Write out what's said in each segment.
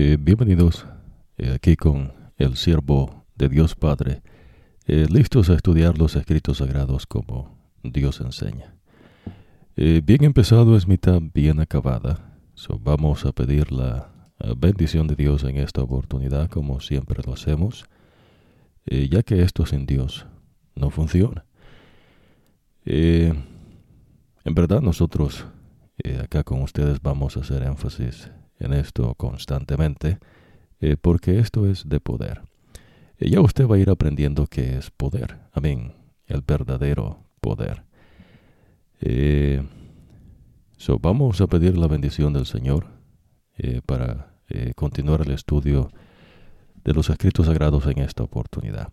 Eh, bienvenidos eh, aquí con el siervo de Dios Padre, eh, listos a estudiar los escritos sagrados como Dios enseña. bien empezado es mitad bien acabada. So, vamos a pedir la bendición de Dios en esta oportunidad como siempre lo hacemos, ya que esto sin Dios no funciona. en verdad nosotros acá con ustedes vamos a hacer énfasis en esto constantemente, eh, porque esto es de poder. Y ya usted va a ir aprendiendo qué es poder, amén, el verdadero poder. Eh, so, vamos a pedir la bendición del Señor eh, para continuar el estudio de los escritos sagrados en esta oportunidad.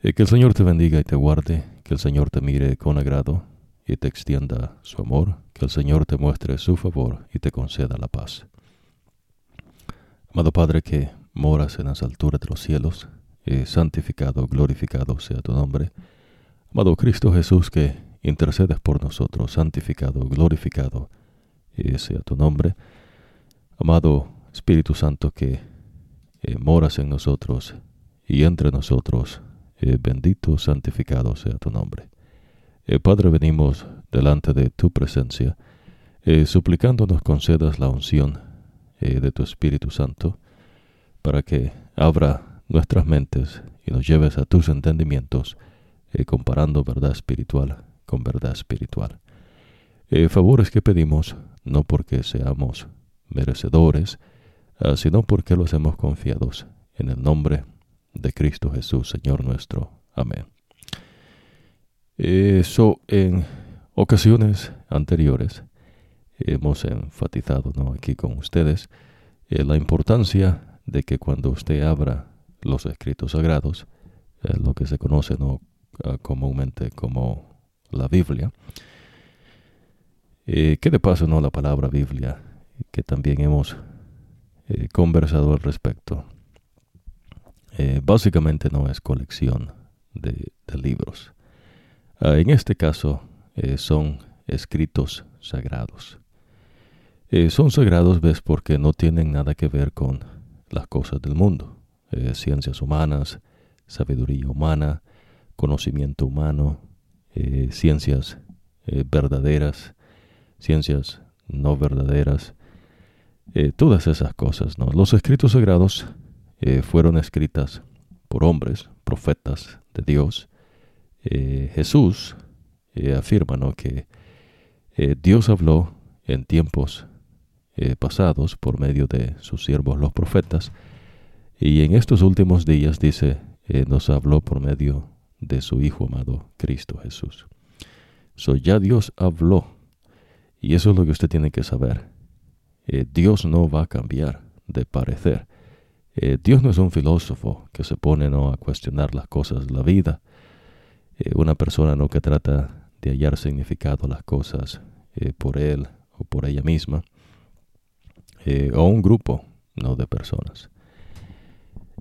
que el Señor te bendiga y te guarde, que el Señor te mire con agrado y te extienda su amor, que el Señor te muestre su favor y te conceda la paz. Amado Padre que moras en las alturas de los cielos, eh, santificado, glorificado sea tu nombre. Amado Cristo Jesús que intercedes por nosotros, santificado, glorificado eh, sea tu nombre. Amado Espíritu Santo que eh, moras en nosotros y entre nosotros, bendito, santificado sea tu nombre. Padre, venimos delante de tu presencia, suplicando nos concedas la unción eh, de tu Espíritu Santo, para que abra nuestras mentes y nos lleves a tus entendimientos, eh, comparando verdad espiritual con verdad espiritual. Eh, favores que pedimos no porque seamos merecedores, ah, sino porque los hemos confiados en el nombre de Cristo Jesús, Señor nuestro. Amén. Eso en ocasiones anteriores hemos enfatizado ¿no? aquí con ustedes eh, la importancia de que cuando usted abra los escritos sagrados, eh, lo que se conoce ¿no? Ah, comúnmente como la Biblia, eh, que de paso no la palabra Biblia, que también hemos conversado al respecto, básicamente no es colección de, libros. Ah, en este caso son escritos sagrados. Eh, son sagrados, ves, porque no tienen nada que ver con las cosas del mundo. Eh, ciencias humanas, sabiduría humana, conocimiento humano, eh, ciencias verdaderas, ciencias no verdaderas, todas esas cosas. Los escritos sagrados fueron escritas por hombres, profetas de Dios. Jesús afirma ¿no? que Dios habló en tiempos eh, pasados por medio de sus siervos los profetas. Y en estos últimos días, dice, eh, nos habló por medio de su Hijo amado, Cristo Jesús. So, ya Dios habló. Y eso es lo que usted tiene que saber. Eh, Dios no va a cambiar de parecer. Dios no es un filósofo que se pone ¿no? a cuestionar las cosas de la vida. una persona ¿no? que trata de hallar significado a las cosas por él o por ella misma. Eh, o un grupo ¿no? de personas.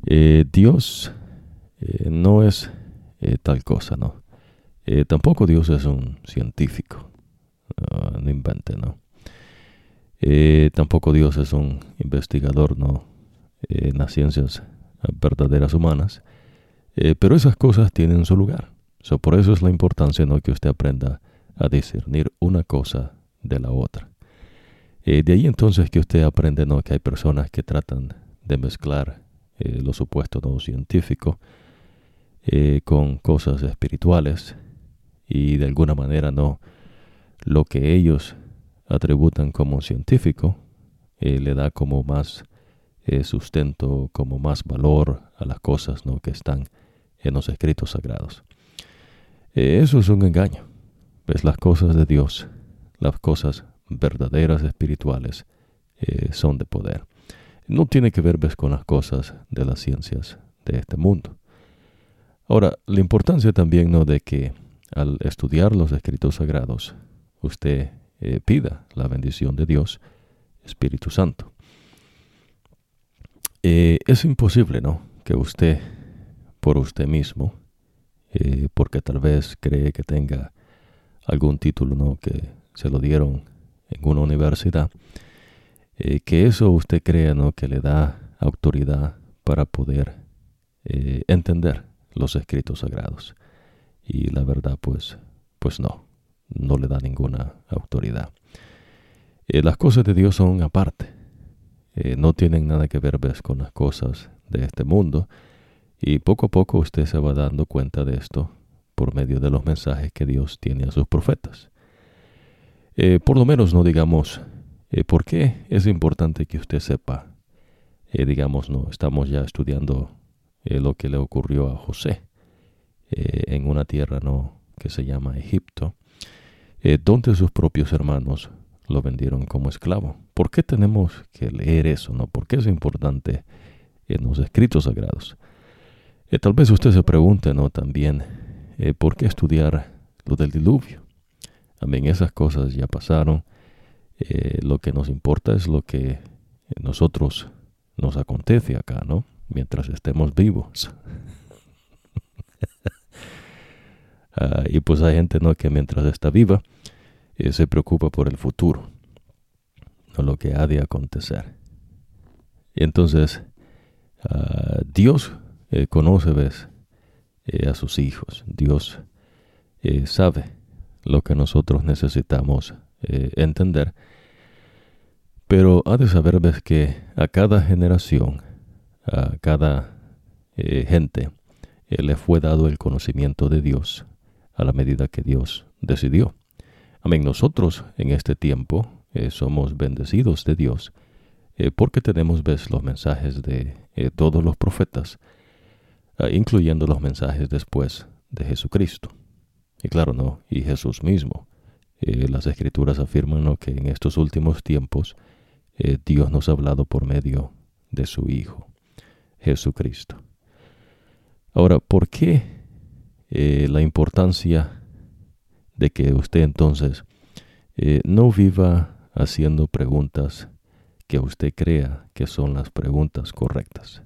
Eh, Dios eh, no es tal cosa, ¿no? tampoco Dios es un científico, no invente, ¿no? tampoco Dios es un investigador, ¿no? en las ciencias verdaderas humanas, pero esas cosas tienen su lugar. por eso es la importancia, ¿no? Que usted aprenda a discernir una cosa de la otra. Eh, de ahí entonces que usted aprende ¿no? que hay personas que tratan de mezclar eh, lo supuesto no científico eh, con cosas espirituales y de alguna manera no lo que ellos atributan como científico le da como más sustento, como más valor a las cosas ¿no? que están en los escritos sagrados. eso es un engaño. Ves las cosas de Dios, las cosas verdaderas espirituales eh, son de poder. No tiene que ver con las cosas de las ciencias de este mundo. Ahora, la importancia también no de que al estudiar los escritos sagrados usted eh, pida la bendición de Dios, Espíritu Santo. Eh, es imposible, ¿no? Que usted, por usted mismo, porque tal vez cree que tenga algún título, ¿no? Que se lo dieron en una universidad, eh, que eso usted crea ¿no? que le da autoridad para poder eh, entender los escritos sagrados. Y la verdad, pues, pues no, no le da ninguna autoridad. Eh, las cosas de Dios son aparte. No tienen nada que ver con las cosas de este mundo. Y poco a poco usted se va dando cuenta de esto por medio de los mensajes que Dios tiene a sus profetas. Por lo menos no digamos por qué es importante que usted sepa. digamos, no, estamos ya estudiando lo que le ocurrió a José eh, en una tierra no que se llama Egipto, eh, donde sus propios hermanos lo vendieron como esclavo. ¿Por qué tenemos que leer eso? No? ¿Por qué es importante en los escritos sagrados? Eh, tal vez usted se pregunte, ¿no? También, ¿por qué estudiar lo del diluvio? También esas cosas ya pasaron. lo que nos importa es lo que nosotros nos acontece acá, ¿no? Mientras estemos vivos. Ah, y pues hay gente ¿no? que mientras está viva eh, se preocupa por el futuro, no lo que ha de acontecer. Y entonces ah, Dios eh, conoce, eh, a sus hijos. Dios sabe lo que nosotros necesitamos entender. Pero ha de saber, ves, que a cada generación, a cada gente, le fue dado el conocimiento de Dios a la medida que Dios decidió. Amén. Nosotros en este tiempo eh, somos bendecidos de Dios eh, porque tenemos ves, los mensajes de eh, todos los profetas, ah, incluyendo los mensajes después de Jesucristo. Y claro, no, y Jesús mismo. las escrituras afirman que en estos últimos tiempos Dios nos ha hablado por medio de su Hijo, Jesucristo. Ahora, ¿por qué eh, la importancia de que usted entonces eh, no viva haciendo preguntas que usted crea que son las preguntas correctas.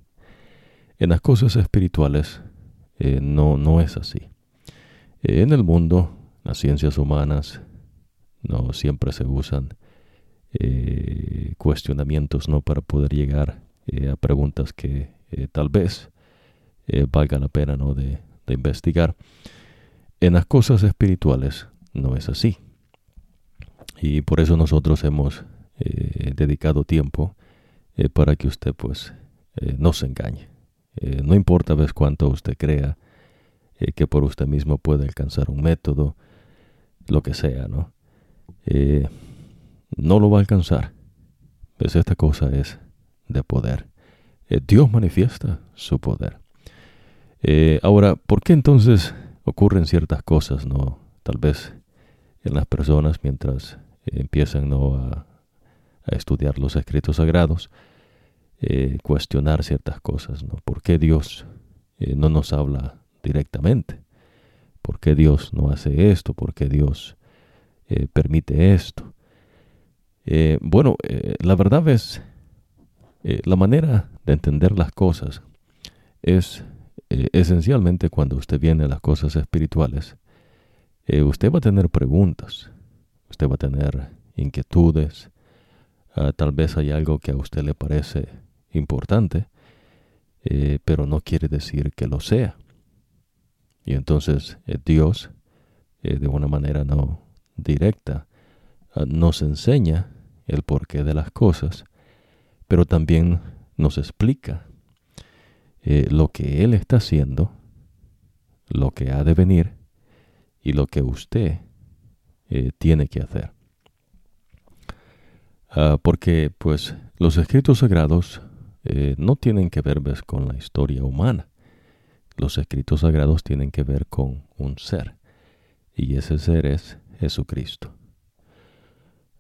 En las cosas espirituales eh, no, no es así. En el mundo, las ciencias humanas no siempre se usan cuestionamientos no para poder llegar a preguntas que tal vez valga la pena no de, investigar. En las cosas espirituales no es así. Y por eso nosotros hemos eh, dedicado tiempo eh, para que usted pues eh, no se engañe. no importa ves cuánto usted crea que por usted mismo puede alcanzar un método, lo que sea, ¿no? no lo va a alcanzar. Pues esta cosa es de poder. Dios manifiesta su poder. Eh, ahora, ¿por qué entonces ocurren ciertas cosas, no? Tal vez en las personas mientras empiezan ¿no? a, estudiar los escritos sagrados, eh, cuestionar ciertas cosas, ¿no? ¿Por qué Dios eh, no nos habla directamente? ¿Por qué Dios no hace esto? ¿Por qué Dios permite esto? bueno, la verdad es, la manera de entender las cosas es eh, esencialmente cuando usted viene a las cosas espirituales, eh, usted va a tener preguntas, usted va a tener inquietudes, ah, tal vez hay algo que a usted le parece importante, eh, pero no quiere decir que lo sea. Y entonces Dios, de una manera no directa, ah, nos enseña el porqué de las cosas, pero también nos explica eh, lo que Él está haciendo, lo que ha de venir y lo que usted eh, tiene que hacer. Ah, porque pues los escritos sagrados eh, no tienen que ver con la historia humana. Los escritos sagrados tienen que ver con un ser. Y ese ser es Jesucristo.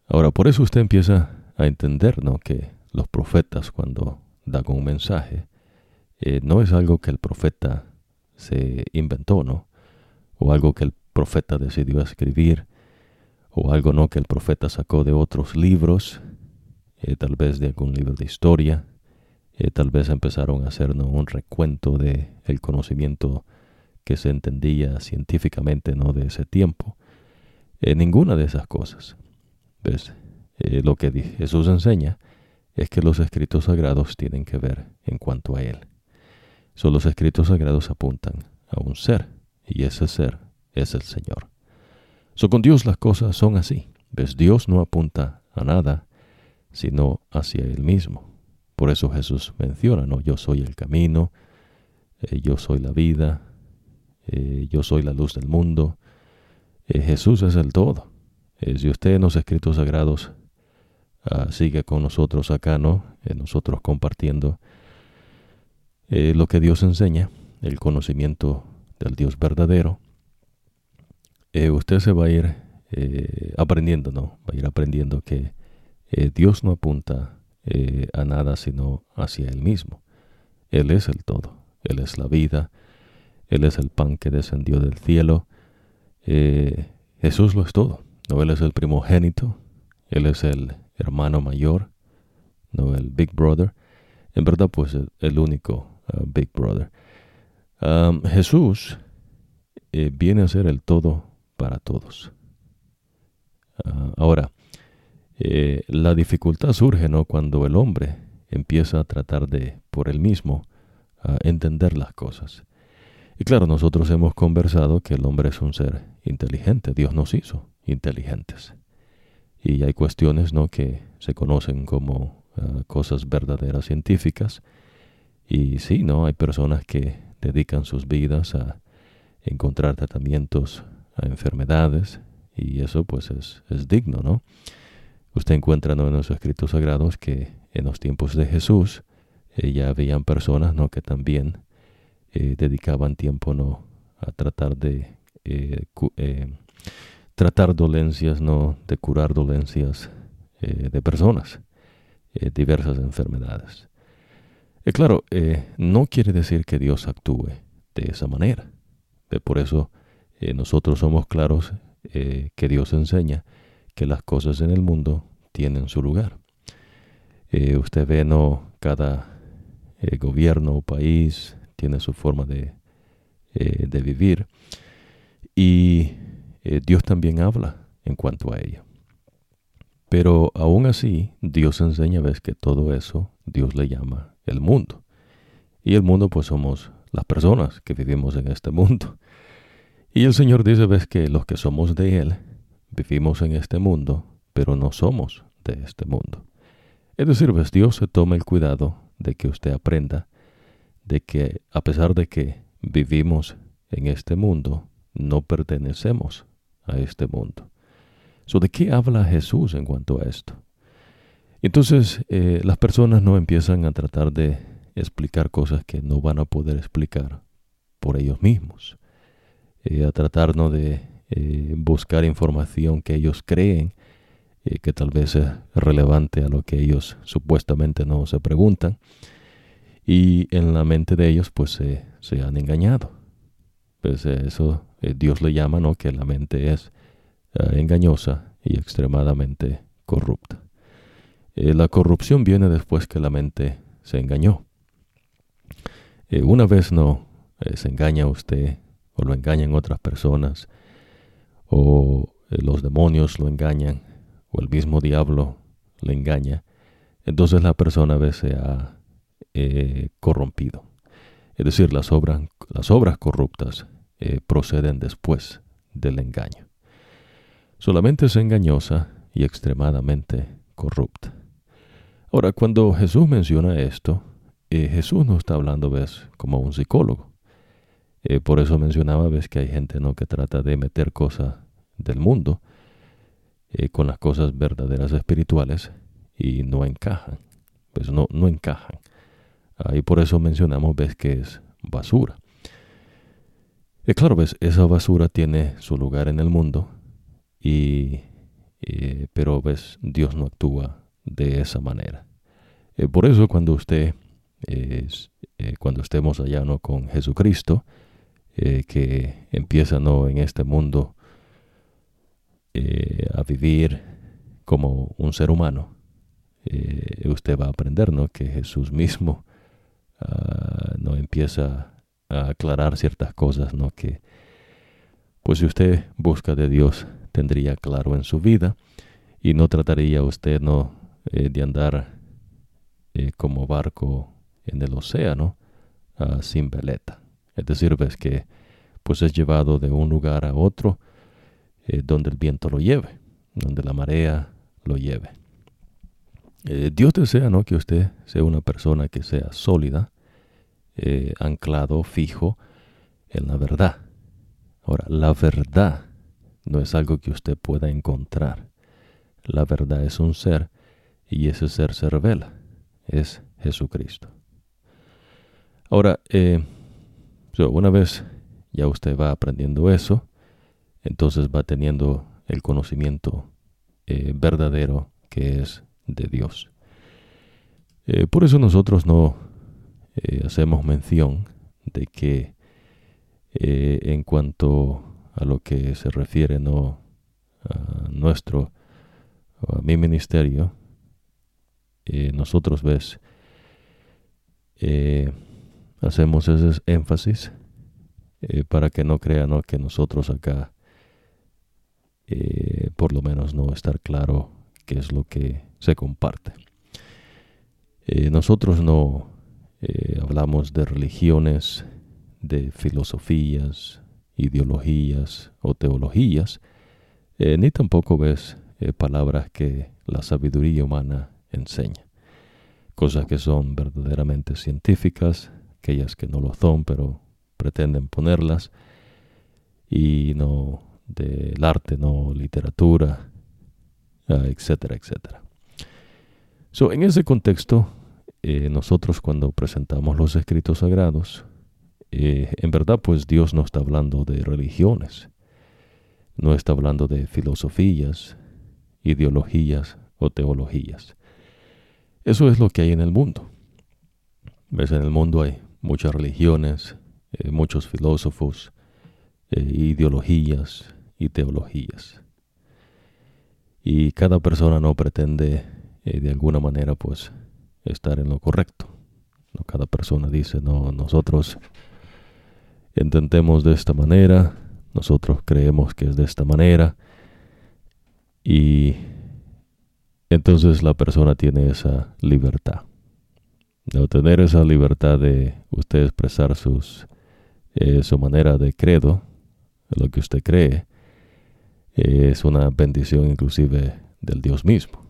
Ahora, por eso usted empieza a entender ¿no? que los profetas cuando dan un mensaje, eh, no es algo que el profeta se inventó, ¿no? O algo que el profeta decidió escribir, o algo, ¿no? Que el profeta sacó de otros libros, eh, tal vez de algún libro de historia, eh, tal vez empezaron a hacer un recuento de el conocimiento que se entendía científicamente, ¿no? De ese tiempo. ninguna de esas cosas. ¿Ves? lo que Jesús enseña es que los escritos sagrados tienen que ver en cuanto a Él. Son los escritos sagrados apuntan a un ser, y ese ser es el Señor. So, con Dios las cosas son así. ¿Ves? Dios no apunta a nada, sino hacia Él mismo. Por eso Jesús menciona, ¿no? Yo soy el camino, eh, yo soy la vida, eh, yo soy la luz del mundo. Eh, Jesús es el todo. si usted en los escritos sagrados ah, sigue con nosotros acá, ¿no? nosotros compartiendo lo que Dios enseña, el conocimiento del Dios verdadero, usted se va a ir aprendiendo, ¿no? Va a ir aprendiendo que Dios no apunta a nada sino hacia Él mismo. Él es el todo. Él es la vida, Él es el pan que descendió del cielo. Eh, Jesús lo es todo. No, Él es el primogénito, Él es el hermano mayor, no el Big Brother. En verdad, pues el, único uh, Big Brother. Um, Jesús eh, viene a ser el todo para todos. Uh, ahora, eh, la dificultad surge ¿no? cuando el hombre empieza a tratar de, por él mismo, entender las cosas. Y claro, nosotros hemos conversado que el hombre es un ser inteligente, Dios nos hizo inteligentes. Y hay cuestiones ¿no? que se conocen como ah, cosas verdaderas científicas. Y sí, ¿no? Hay personas que dedican sus vidas a encontrar tratamientos a enfermedades y eso pues es, es digno, ¿no? Usted encuentra en los escritos sagrados que en los tiempos de Jesús eh, ya habían personas ¿no? que también eh, dedicaban tiempo ¿no? a tratar de eh, tratar dolencias, ¿no? de curar dolencias de personas, diversas enfermedades. Claro, no quiere decir que Dios actúe de esa manera. por eso nosotros somos claros que Dios enseña que las cosas en el mundo tienen su lugar. usted ve, no, cada el gobierno o país tiene su forma de, eh, de vivir. Y eh, Dios también habla en cuanto a ello. Pero aún así, Dios enseña, ves que todo eso Dios le llama el mundo. Y el mundo pues somos las personas que vivimos en este mundo. Y el Señor dice, ves que los que somos de Él vivimos en este mundo, pero no somos de este mundo. Es decir, ves, Dios se toma el cuidado de que usted aprenda de que a pesar de que vivimos en este mundo, no pertenecemos a este mundo. So, ¿De qué habla Jesús en cuanto a esto? Entonces eh, las personas no empiezan a tratar de explicar cosas que no van a poder explicar por ellos mismos, eh, a tratar ¿no? de eh, buscar información que ellos creen que tal vez es relevante a lo que ellos supuestamente no se preguntan. Y en la mente de ellos pues se han engañado. Pues eso eh, Dios le llama, ¿no? Que la mente es eh, engañosa y extremadamente corrupta. Eh, la corrupción viene después que la mente se engañó. una vez no se engaña usted o lo engañan otras personas o los demonios lo engañan o el mismo diablo le engaña, entonces la persona a veces se ha eh, corrompido. Es decir, las obras, las obras corruptas eh, proceden después del engaño. Solamente es engañosa y extremadamente corrupta. Ahora, cuando Jesús menciona esto, eh, Jesús no está hablando, ves, como un psicólogo. Por eso mencionaba, ves, que hay gente ¿no? que trata de meter cosas del mundo eh, con las cosas verdaderas espirituales y no encajan. Pues no, no encajan. Ahí por eso mencionamos, ves que es basura. Y claro, ves, esa basura tiene su lugar en el mundo, y, eh, pero ves, Dios no actúa de esa manera. Eh, por eso cuando usted, cuando estemos allá ¿no? con Jesucristo, que empieza ¿no? en este mundo eh, a vivir como un ser humano, eh, usted va a aprender ¿no? que Jesús mismo ah, no empieza a aclarar ciertas cosas ¿no? que pues si usted busca de Dios tendría claro en su vida y no trataría usted no eh, de andar como barco en el océano ah, sin veleta. Es decir, ves que pues es llevado de un lugar a otro donde el viento lo lleve, donde la marea lo lleve. Dios desea ¿no? que usted sea una persona que sea sólida, anclado, fijo en la verdad. Ahora, la verdad no es algo que usted pueda encontrar. La verdad es un ser y ese ser se revela. Es Jesucristo. Ahora, eh, una vez ya usted va aprendiendo eso, entonces va teniendo el conocimiento eh, verdadero que es de Dios. Eh, por eso nosotros no hacemos mención de que en cuanto a lo que se refiere no a nuestro a mi ministerio eh, nosotros ves eh, hacemos ese énfasis eh, para que no crean que nosotros acá por lo menos no estar claro qué es lo que se comparte nosotros no hablamos de religiones de filosofías ideologías o teologías, eh, ni tampoco ves eh, palabras que la sabiduría humana enseña. Cosas que son verdaderamente científicas, aquellas que no lo son, pero pretenden ponerlas, y no del arte, no literatura, ah, etcétera, etcétera. So, en ese contexto, eh, nosotros cuando presentamos los escritos sagrados, eh, en verdad pues Dios no está hablando de religiones, no está hablando de filosofías, ideologías o teologías. Eso es lo que hay en el mundo. ¿Ves? En el mundo hay muchas religiones, eh, muchos filósofos, eh, ideologías y teologías. Y cada persona no pretende de alguna manera pues estar en lo correcto. Cada persona dice, no, nosotros entendemos de esta manera, nosotros creemos que es de esta manera y entonces la persona tiene esa libertad. De tener esa libertad de usted expresar sus, eh, su manera de credo, lo que usted cree, es una bendición inclusive del Dios mismo.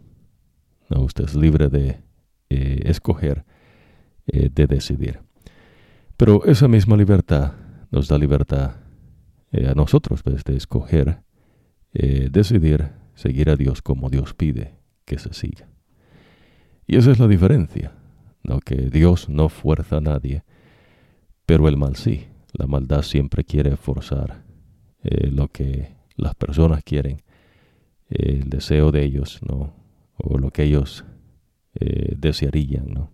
¿no? Usted es libre de eh, escoger, eh, de decidir. Pero esa misma libertad nos da libertad a nosotros pues, de escoger, decidir seguir a Dios como Dios pide que se siga. Y esa es la diferencia, ¿no? que Dios no fuerza a nadie, pero el mal sí. La maldad siempre quiere forzar eh, lo que las personas quieren, el deseo de ellos, ¿no? o lo que ellos desearían. ¿no?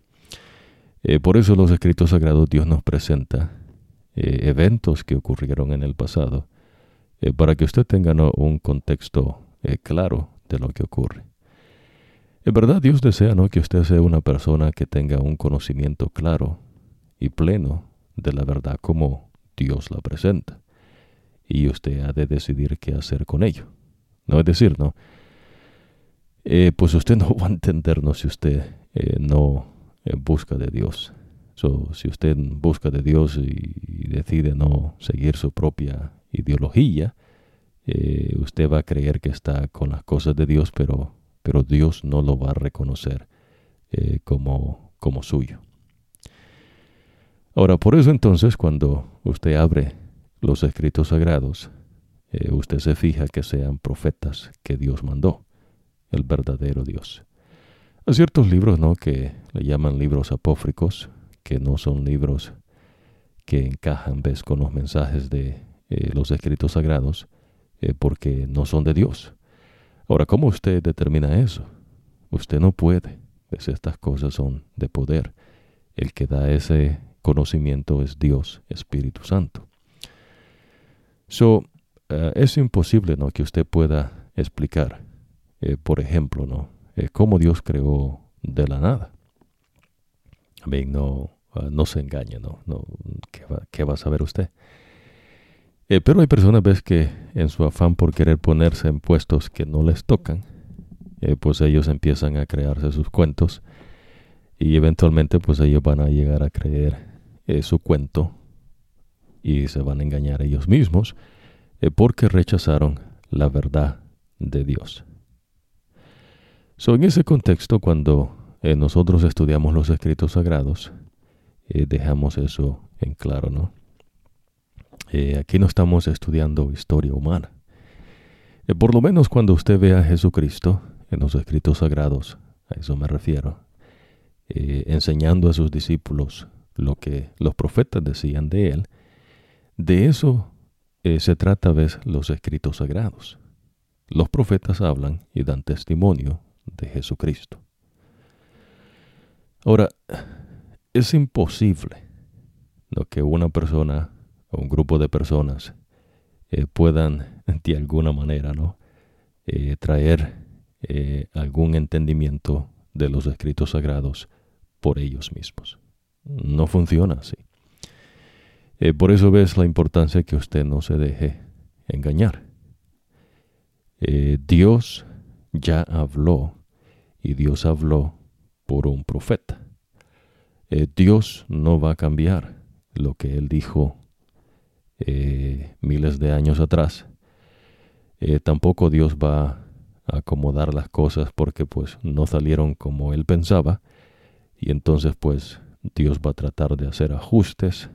por eso los escritos sagrados Dios nos presenta eh, eventos que ocurrieron en el pasado, eh, para que usted tenga un contexto eh, claro de lo que ocurre. En verdad Dios desea ¿no? que usted sea una persona que tenga un conocimiento claro y pleno de la verdad como Dios la presenta. Y usted ha de decidir qué hacer con ello. No es decir, ¿no? pues usted no va a entendernos si usted no busca de Dios si usted busca de Dios y, decide no seguir su propia ideología, eh, usted va a creer que está con las cosas de Dios, pero, pero Dios no lo va a reconocer eh, como, como suyo. Ahora, por eso entonces, cuando usted abre los escritos sagrados, eh, usted se fija que sean profetas que Dios mandó, el verdadero Dios. Hay ciertos libros ¿no? que le llaman libros apófricos, que no son libros que encajan ves con los mensajes de eh, los escritos sagrados porque no son de Dios. Ahora, ¿cómo usted determina eso? Usted no puede. ¿ves? Estas cosas son de poder. El que da ese conocimiento es Dios, Espíritu Santo. So, eh, es imposible ¿no? que usted pueda explicar, por ejemplo, ¿no? cómo Dios creó de la nada. Amén, no, no se engañe, ¿no? no ¿qué, va, a saber usted? Eh, pero hay personas, ves, que en su afán por querer ponerse en puestos que no les tocan, eh, pues ellos empiezan a crearse sus cuentos y eventualmente pues ellos van a llegar a creer su cuento y se van a engañar ellos mismos porque rechazaron la verdad de Dios. So, en ese contexto, cuando nosotros estudiamos los escritos sagrados, dejamos eso en claro, ¿no? Aquí no estamos estudiando historia humana. por lo menos cuando usted ve a Jesucristo en los escritos sagrados, a eso me refiero, eh, enseñando a sus discípulos lo que los profetas decían de él, de eso eh, se trata, ves, los escritos sagrados. Los profetas hablan y dan testimonio de Jesucristo. Ahora, es imposible que una persona un grupo de personas eh, puedan de alguna manera ¿no? traer algún entendimiento de los escritos sagrados por ellos mismos. No funciona así. Eh, por eso ves la importancia que usted no se deje engañar. Eh, Dios ya habló y Dios habló por un profeta. Eh, Dios no va a cambiar lo que Él dijo miles de años atrás. tampoco Dios va a acomodar las cosas porque pues no salieron como Él pensaba y entonces pues Dios va a tratar de hacer ajustes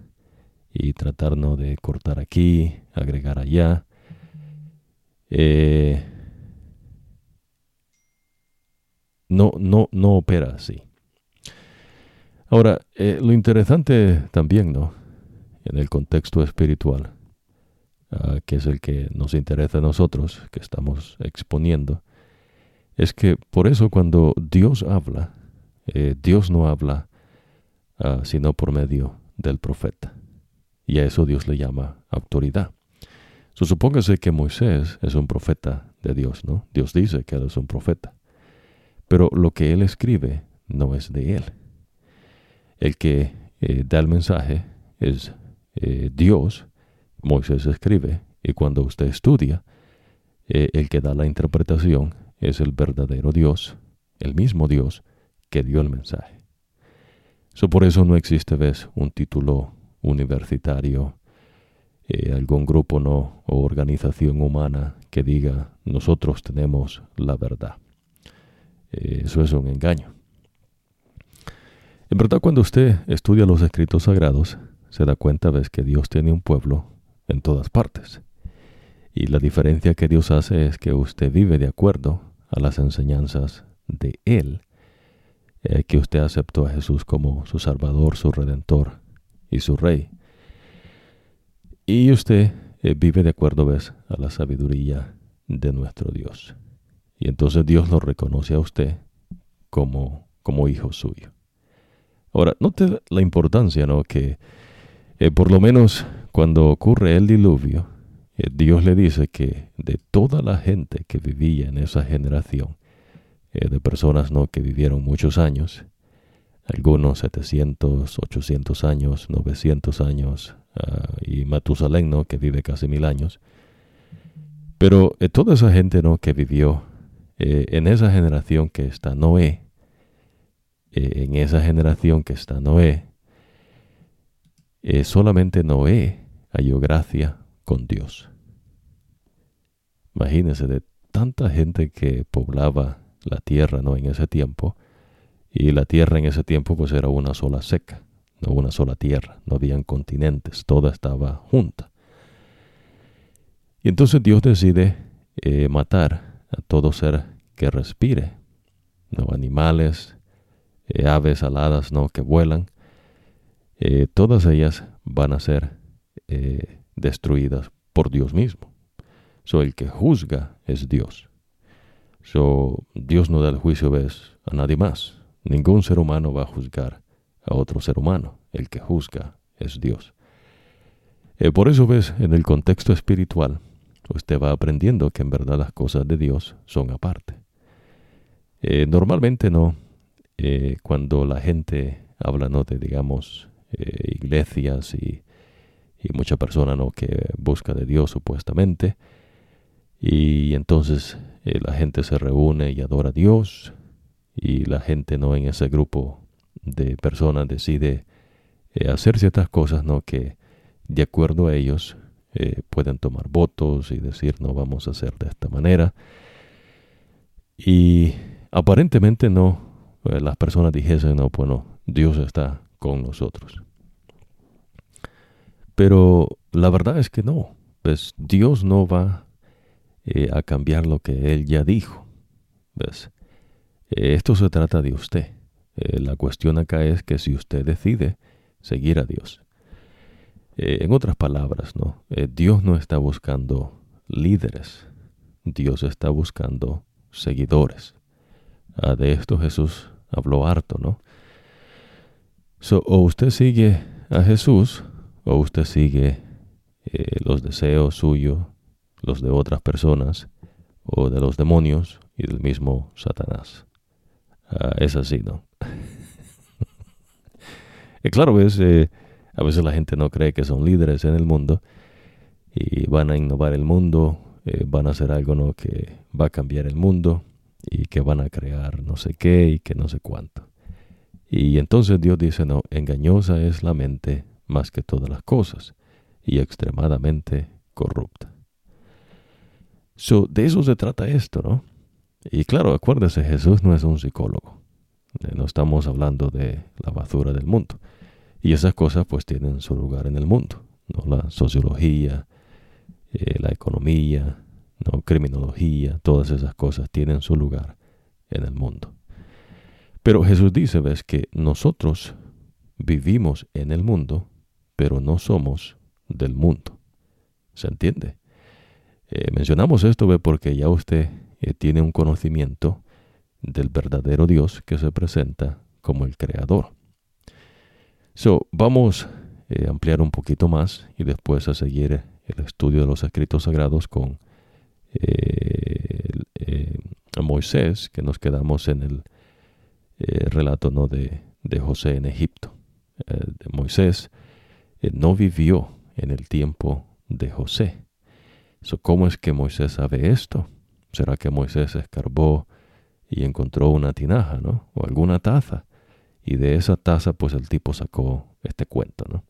y tratar ¿no? de cortar aquí, agregar allá. Eh, no, no, no opera así. Ahora, eh, lo interesante también, ¿no? En el contexto espiritual, ah, que es el que nos interesa a nosotros, que estamos exponiendo, es que por eso cuando Dios habla, eh, Dios no habla ah, sino por medio del profeta. Y a eso Dios le llama autoridad. supóngase que Moisés es un profeta de Dios, ¿no? Dios dice que él es un profeta. Pero lo que él escribe no es de él. El que eh, da el mensaje es eh, Dios. Moisés escribe y cuando usted estudia, el que da la interpretación es el verdadero Dios, el mismo Dios que dio el mensaje. So, por eso no existe, ves, un título universitario, eh, algún grupo no, o organización humana que diga nosotros tenemos la verdad. Eh, eso es un engaño. En verdad, cuando usted estudia los escritos sagrados, se da cuenta, ves, que Dios tiene un pueblo en todas partes. Y la diferencia que Dios hace es que usted vive de acuerdo a las enseñanzas de Él eh, que usted aceptó a Jesús como su Salvador, su Redentor y su Rey. Y usted eh, vive de acuerdo, ves, a la sabiduría de nuestro Dios. Y entonces Dios lo reconoce a usted como, como hijo suyo. Ahora, note la importancia, ¿no? Que eh, por lo menos cuando ocurre el diluvio, Dios le dice que de toda la gente que vivía en esa generación, eh, de personas ¿no? que vivieron muchos años, algunos 700, 800 años, 900 años, ah, y Matusalén, ¿no? que vive casi mil años. Pero eh, toda esa gente ¿no? que vivió eh, en esa generación que está Noé, en esa generación que está Noé, solamente Noé halló gracia con Dios. Imagínense de tanta gente que poblaba la tierra no en ese tiempo y la tierra en ese tiempo pues era una sola seca no una sola tierra no habían continentes toda estaba junta. Y entonces Dios decide eh, matar a todo ser que respire no animales eh, aves aladas no que vuelan eh, todas ellas van a ser destruidas por Dios mismo so el que juzga es Dios So, Dios no da el juicio ¿ves? a nadie más. Ningún ser humano va a juzgar a otro ser humano. El que juzga es Dios. Eh, por eso ves, en el contexto espiritual, usted va aprendiendo que en verdad las cosas de Dios son aparte. Eh, normalmente no, eh, cuando la gente habla ¿no? de, digamos, iglesias y, y mucha persona ¿no? que busca de Dios supuestamente, y entonces eh, la gente se reúne y adora a Dios y la gente no en ese grupo de personas decide eh, hacer ciertas cosas, ¿no? Que de acuerdo a ellos eh, pueden tomar votos y decir, no vamos a hacer de esta manera. Y aparentemente no, eh, las personas dijesen, no, bueno, Dios está con nosotros. Pero la verdad es que no, pues Dios no va a cambiar lo que Él ya dijo. ¿Ves? esto se trata de usted. la cuestión acá es que si usted decide seguir a Dios. Eh, en otras palabras, ¿no? Eh, Dios no está buscando líderes, Dios está buscando seguidores. Ah, de esto Jesús habló harto, ¿no? O usted sigue a Jesús o usted sigue eh, los deseos suyos, los de otras personas o de los demonios y del mismo Satanás. Ah, es así, ¿no? Y claro, es, eh, a veces la gente no cree que son líderes en el mundo y van a innovar el mundo, eh, van a hacer algo ¿no? que va a cambiar el mundo y que van a crear no sé qué y que no sé cuánto. Y entonces Dios dice, no, engañosa es la mente más que todas las cosas y extremadamente corrupta. So, de eso se trata esto, ¿no? Y claro, acuérdese, Jesús no es un psicólogo. Eh, no estamos hablando de la basura del mundo. Y esas cosas pues tienen su lugar en el mundo, ¿no? La sociología, eh, la economía, ¿no? criminología, todas esas cosas tienen su lugar en el mundo. Pero Jesús dice, ves, que nosotros vivimos en el mundo, pero no somos del mundo. ¿Se entiende? Eh, mencionamos esto, ve, porque ya usted eh, tiene un conocimiento del verdadero Dios que se presenta como el Creador. So, vamos a eh, ampliar un poquito más y después a seguir el estudio de los escritos sagrados con Moisés, que nos quedamos en el relato ¿no? de, de, José en Egipto. Moisés no vivió en el tiempo de José. So, ¿Cómo es que Moisés sabe esto? ¿Será que Moisés escarbó y encontró una tinaja, ¿no? O alguna taza y de esa taza, pues el tipo sacó este cuento, ¿no?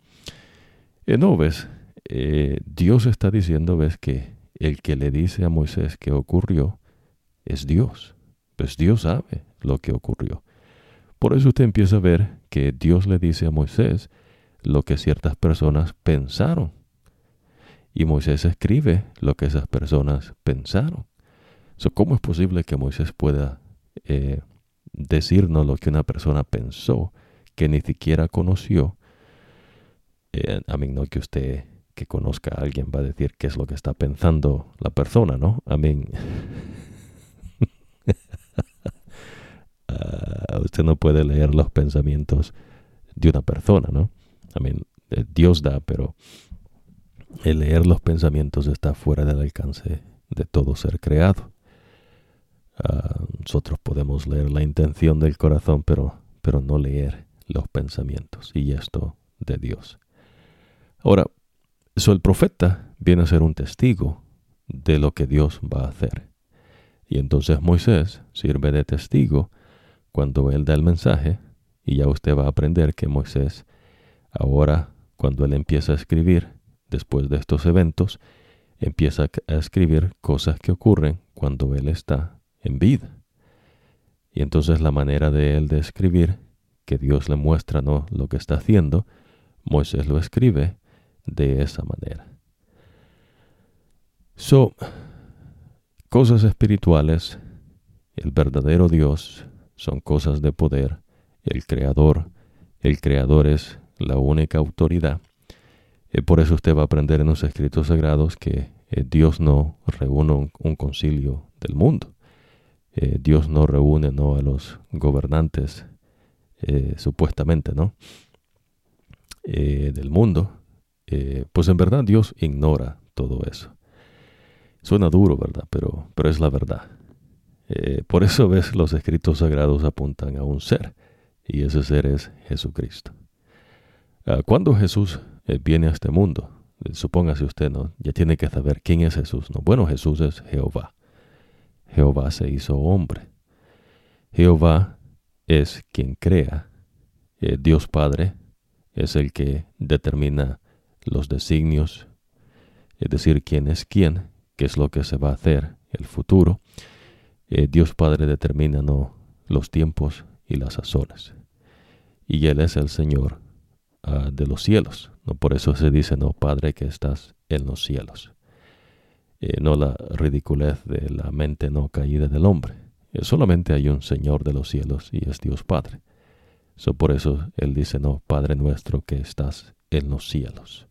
Eh, no, ves, eh, Dios está diciendo, ves, que el que le dice a Moisés que ocurrió es Dios. Pues Dios sabe lo que ocurrió. Por eso usted empieza a ver que Dios le dice a Moisés lo que ciertas personas pensaron. Y Moisés escribe lo que esas personas pensaron. ¿Cómo es posible que Moisés pueda eh, decirnos lo que una persona pensó que ni siquiera conoció. Eh, a mí no que usted que conozca a alguien va a decir qué es lo que está pensando la persona, ¿no? A mí ah, usted no puede leer los pensamientos de una persona, ¿no? Mí eh, Dios da, pero el leer los pensamientos está fuera del alcance de todo ser creado. Ah, nosotros podemos leer la intención del corazón, pero, pero no leer los pensamientos y esto de Dios. Ahora, eso el profeta viene a ser un testigo de lo que Dios va a hacer. Y entonces Moisés sirve de testigo cuando él da el mensaje y ya usted va a aprender que Moisés ahora cuando él empieza a escribir después de estos eventos, empieza a escribir cosas que ocurren cuando él está en vida. Y entonces la manera de él de escribir, que Dios le muestra ¿no? lo que está haciendo, Moisés lo escribe de esa manera. So, cosas espirituales, el verdadero Dios, son cosas de poder, el Creador, el Creador es la única autoridad. Y por eso usted va a aprender en los escritos sagrados que eh, Dios no reúne un concilio del mundo. Eh, Dios no reúne ¿no? a los gobernantes, eh, supuestamente, ¿no? Eh, del mundo, pues en verdad Dios ignora todo eso. Suena duro, ¿verdad? Pero, pero es la verdad. Por eso ves los escritos sagrados apuntan a un ser, y ese ser es Jesucristo. Ah, cuando Jesús viene a este mundo, supóngase usted, ¿no? Ya tiene que saber quién es Jesús, ¿no? Bueno, Jesús es Jehová. Jehová se hizo hombre. Jehová es quien crea eh, Dios Padre es el que determina los designios, es decir, quién es quién, qué es lo que se va a hacer, el futuro. Eh, Dios Padre determina ¿no? los tiempos y las sazones. Y Él es el Señor ah, de los cielos. ¿no? Por eso se dice, no, Padre que estás en los cielos. Eh, no la ridiculez de la mente no caída del hombre. Eh, solamente hay un Señor de los cielos y es Dios Padre. So, por eso Él dice, no, Padre nuestro que estás en los cielos.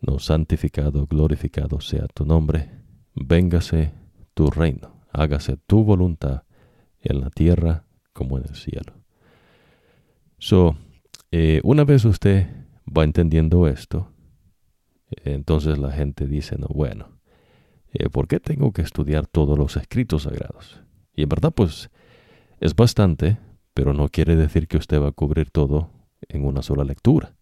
No, santificado, glorificado sea tu nombre, véngase tu reino, hágase tu voluntad en la tierra como en el cielo. So, eh, una vez usted va entendiendo esto, entonces la gente dice, no, bueno, eh, ¿por qué tengo que estudiar todos los escritos sagrados? Y en verdad, pues, es bastante, pero no quiere decir que usted va a cubrir todo en una sola lectura.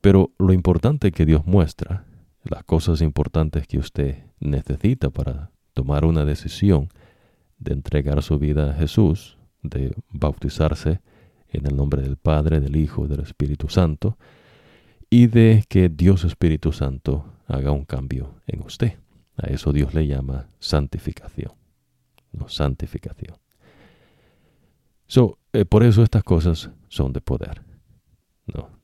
Pero lo importante que Dios muestra, las cosas importantes que usted necesita para tomar una decisión de entregar su vida a Jesús, de bautizarse en el nombre del Padre, del Hijo del Espíritu Santo, y de que Dios Espíritu Santo haga un cambio en usted. A eso Dios le llama santificación. No, santificación. Eh, por eso estas cosas son de poder.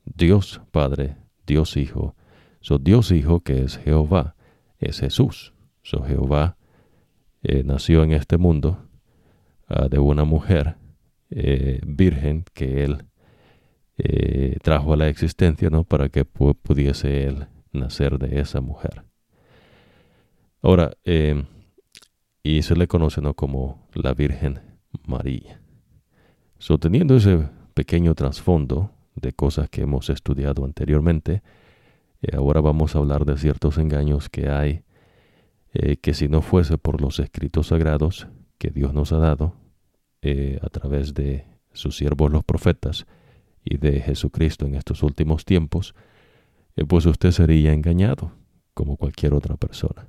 Dios Padre, Dios Hijo. So, Dios Hijo, que es Jehová, es Jesús. So, Jehová eh, nació en este mundo ah, de una mujer eh, virgen que él eh, trajo a la existencia ¿no? para que pudiese él nacer de esa mujer. Ahora, y se le conoce ¿no? como la Virgen María. Sosteniendo ese pequeño trasfondo de cosas que hemos estudiado anteriormente, ahora vamos a hablar de ciertos engaños que hay, que si no fuese por los escritos sagrados que Dios nos ha dado a través de sus siervos los profetas, y de Jesucristo en estos últimos tiempos, eh, pues usted sería engañado como cualquier otra persona.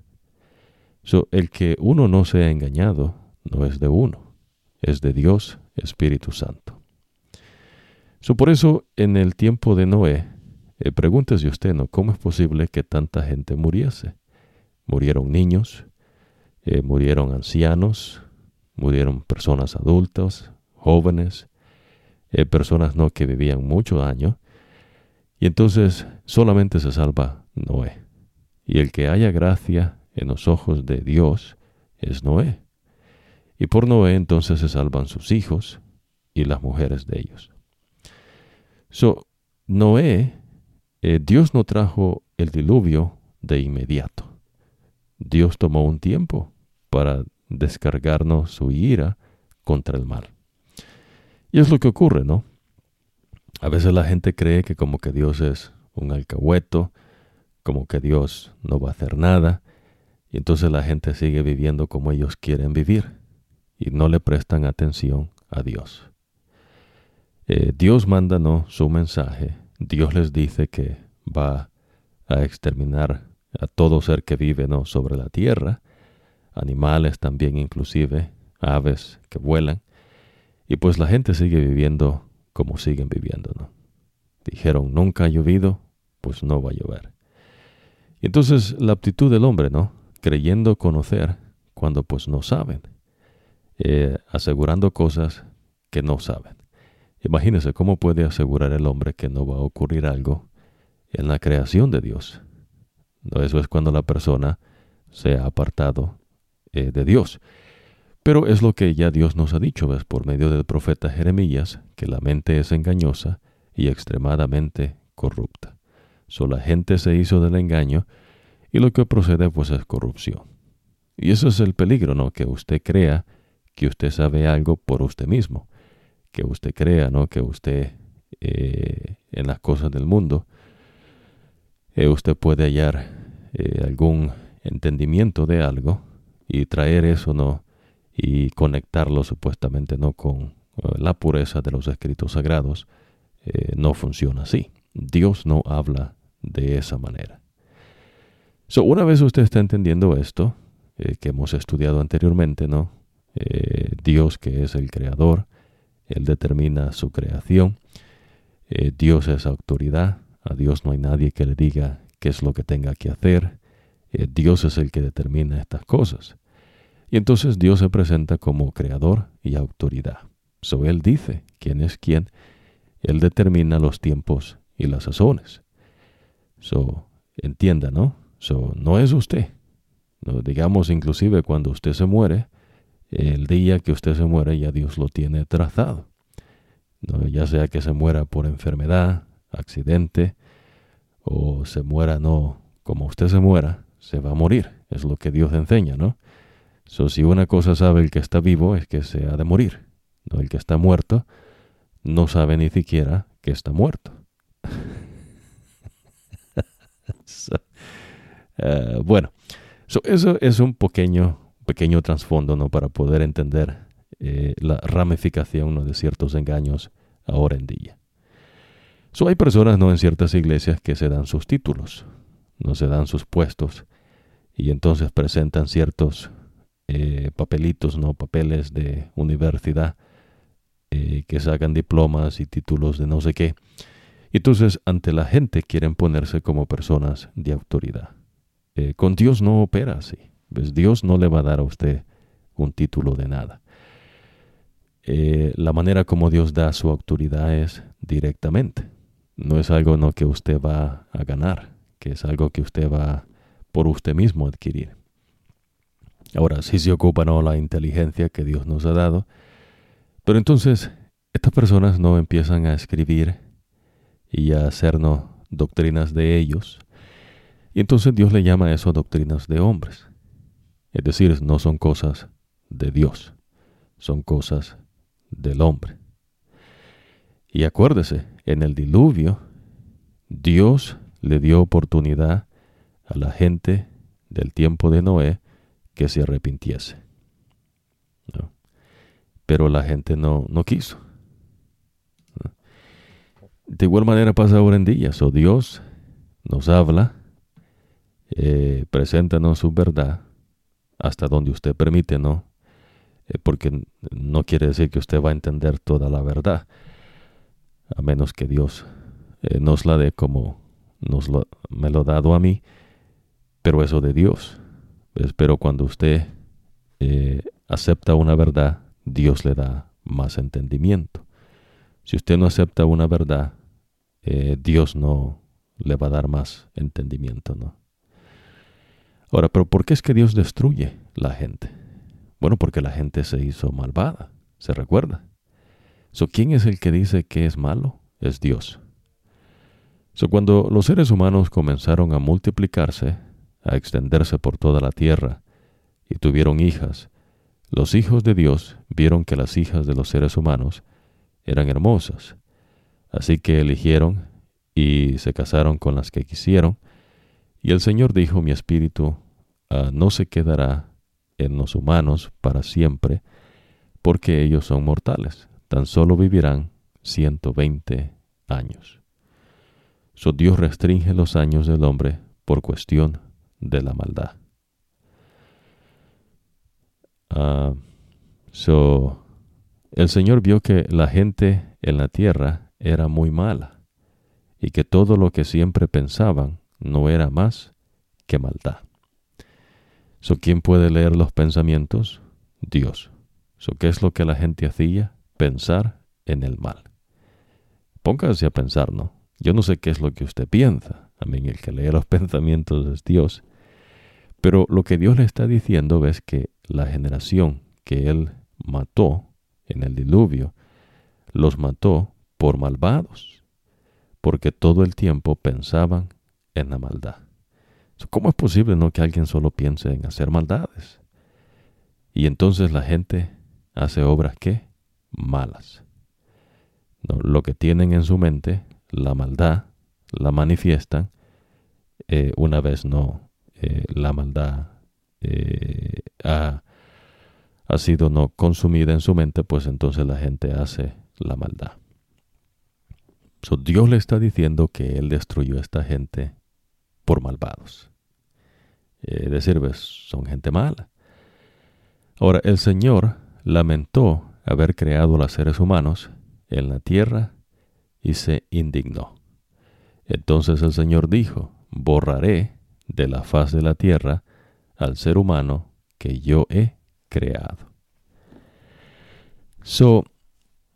So, el que uno no sea engañado no es de uno, es de Dios Espíritu Santo. So, por eso, en el tiempo de Noé, eh, pregúntese usted, ¿no? ¿Cómo es posible que tanta gente muriese? Murieron niños, eh, murieron ancianos, murieron personas adultas, jóvenes, eh, personas no que vivían muchos años, y entonces solamente se salva Noé. Y el que haya gracia en los ojos de Dios es Noé. Y por Noé entonces se salvan sus hijos y las mujeres de ellos. So, Noé, eh, Dios no trajo el diluvio de inmediato. Dios tomó un tiempo para descargarnos su ira contra el mal. Y es lo que ocurre, ¿no? A veces la gente cree que como que Dios es un alcahueto, como que Dios no va a hacer nada, y entonces la gente sigue viviendo como ellos quieren vivir y no le prestan atención a Dios. Eh, Dios manda ¿no? su mensaje, Dios les dice que va a exterminar a todo ser que vive ¿no? sobre la tierra, animales también inclusive, aves que vuelan, y pues la gente sigue viviendo como siguen viviendo, ¿no? Dijeron, nunca ha llovido, pues no va a llover. Y entonces la aptitud del hombre, ¿no? Creyendo conocer cuando pues no saben, eh, asegurando cosas que no saben. Imagínense cómo puede asegurar el hombre que no va a ocurrir algo en la creación de Dios. Eso es cuando la persona se ha apartado eh, de Dios. Pero es lo que ya Dios nos ha dicho. Por medio del profeta Jeremías, que la mente es engañosa y extremadamente corrupta. La gente se hizo del engaño y lo que procede pues es corrupción. Y eso es el peligro, ¿no? Que usted crea que usted sabe algo por usted mismo. Que usted crea, ¿no? Que usted eh, en las cosas del mundo, eh, usted puede hallar eh, algún entendimiento de algo y traer eso, ¿no? y conectarlo supuestamente no con eh, la pureza de los escritos sagrados, no funciona así. Dios no habla de esa manera. So, una vez usted está entendiendo esto, que hemos estudiado anteriormente, ¿no? Dios que es el creador, Él determina su creación. Dios es autoridad. A Dios no hay nadie que le diga qué es lo que tenga que hacer. Eh, Dios es el que determina estas cosas. Y entonces Dios se presenta como creador y autoridad. So Él dice quién es quién. Él determina los tiempos y las sazones. So, entienda, ¿no? So, no es usted. No, digamos, inclusive cuando usted se muere, el día que usted se muere ya Dios lo tiene trazado. Ya sea que se muera por enfermedad, accidente, o se muera no como usted se muera, se va a morir. Es lo que Dios enseña, ¿no? So, si una cosa sabe el que está vivo es que se ha de morir. ¿no? El que está muerto no sabe ni siquiera que está muerto. Eh, bueno, eso es un pequeño, pequeño trasfondo ¿no? para poder entender eh, la ramificación de ciertos engaños ahora en día. So, hay personas ¿no? en ciertas iglesias que se dan sus títulos, no se dan sus puestos y entonces presentan ciertos eh, papelitos, no papeles de universidad eh, que sacan diplomas y títulos de no sé qué. Entonces ante la gente quieren ponerse como personas de autoridad. Eh, con Dios no opera así. Pues Dios no le va a dar a usted un título de nada. La manera como Dios da su autoridad es directamente. No es algo no que usted va a ganar, que es algo que usted va por usted mismo adquirir. Ahora, sí se ocupa ¿no? la inteligencia que Dios nos ha dado, pero entonces estas personas no empiezan a escribir y a hacernos doctrinas de ellos, y entonces Dios le llama a eso doctrinas de hombres. Es decir, no son cosas de Dios, son cosas del hombre. Y acuérdese, en el diluvio, Dios le dio oportunidad a la gente del tiempo de Noé que se arrepintiese. Pero la gente no, no quiso. De igual manera pasa ahora en día. So Dios nos habla eh, preséntanos su verdad hasta donde usted permite, ¿no? Eh, porque no quiere decir que usted va a entender toda la verdad, a menos que Dios eh, nos la dé como nos lo, me lo ha dado a mí, pero eso de Dios. Pero cuando usted eh, acepta una verdad, Dios le da más entendimiento. Si usted no acepta una verdad, Dios no le va a dar más entendimiento, ¿no? Ahora, pero ¿por qué es que Dios destruye la gente? Bueno, porque la gente se hizo malvada, se recuerda. So, ¿Quién es el que dice que es malo? Es Dios. So, cuando los seres humanos comenzaron a multiplicarse, a extenderse por toda la tierra, y tuvieron hijas, los hijos de Dios vieron que las hijas de los seres humanos eran hermosas, así que eligieron y se casaron con las que quisieron, y el Señor dijo, mi espíritu ah, no se quedará en los humanos para siempre, porque ellos son mortales, tan solo vivirán 120 años. So Dios restringe los años del hombre por cuestión de la maldad. Uh, so, el Señor vio que la gente en la tierra era muy mala y que todo lo que siempre pensaban no era más que maldad. So, ¿Quién puede leer los pensamientos? Dios. So, ¿Qué es lo que la gente hacía? Pensar en el mal. Póngase a pensar, ¿no? Yo no sé qué es lo que usted piensa. A mí el que lee los pensamientos es Dios. Pero lo que Dios le está diciendo es que la generación que Él mató en el diluvio, los mató por malvados, porque todo el tiempo pensaban en la maldad. ¿Cómo es posible no que alguien solo piense en hacer maldades? Y entonces la gente hace obras que malas. lo que tienen en su mente, la maldad, la manifiestan. Eh, una vez no, eh, la maldad eh, ha, ha sido no consumida en su mente, pues entonces la gente hace la maldad. So, Dios le está diciendo que Él destruyó a esta gente por malvados. Es decir, pues, son gente mala. Ahora, el Señor lamentó haber creado a los seres humanos en la tierra y se indignó. Entonces el Señor dijo, borraré de la faz de la tierra al ser humano que yo he creado. So,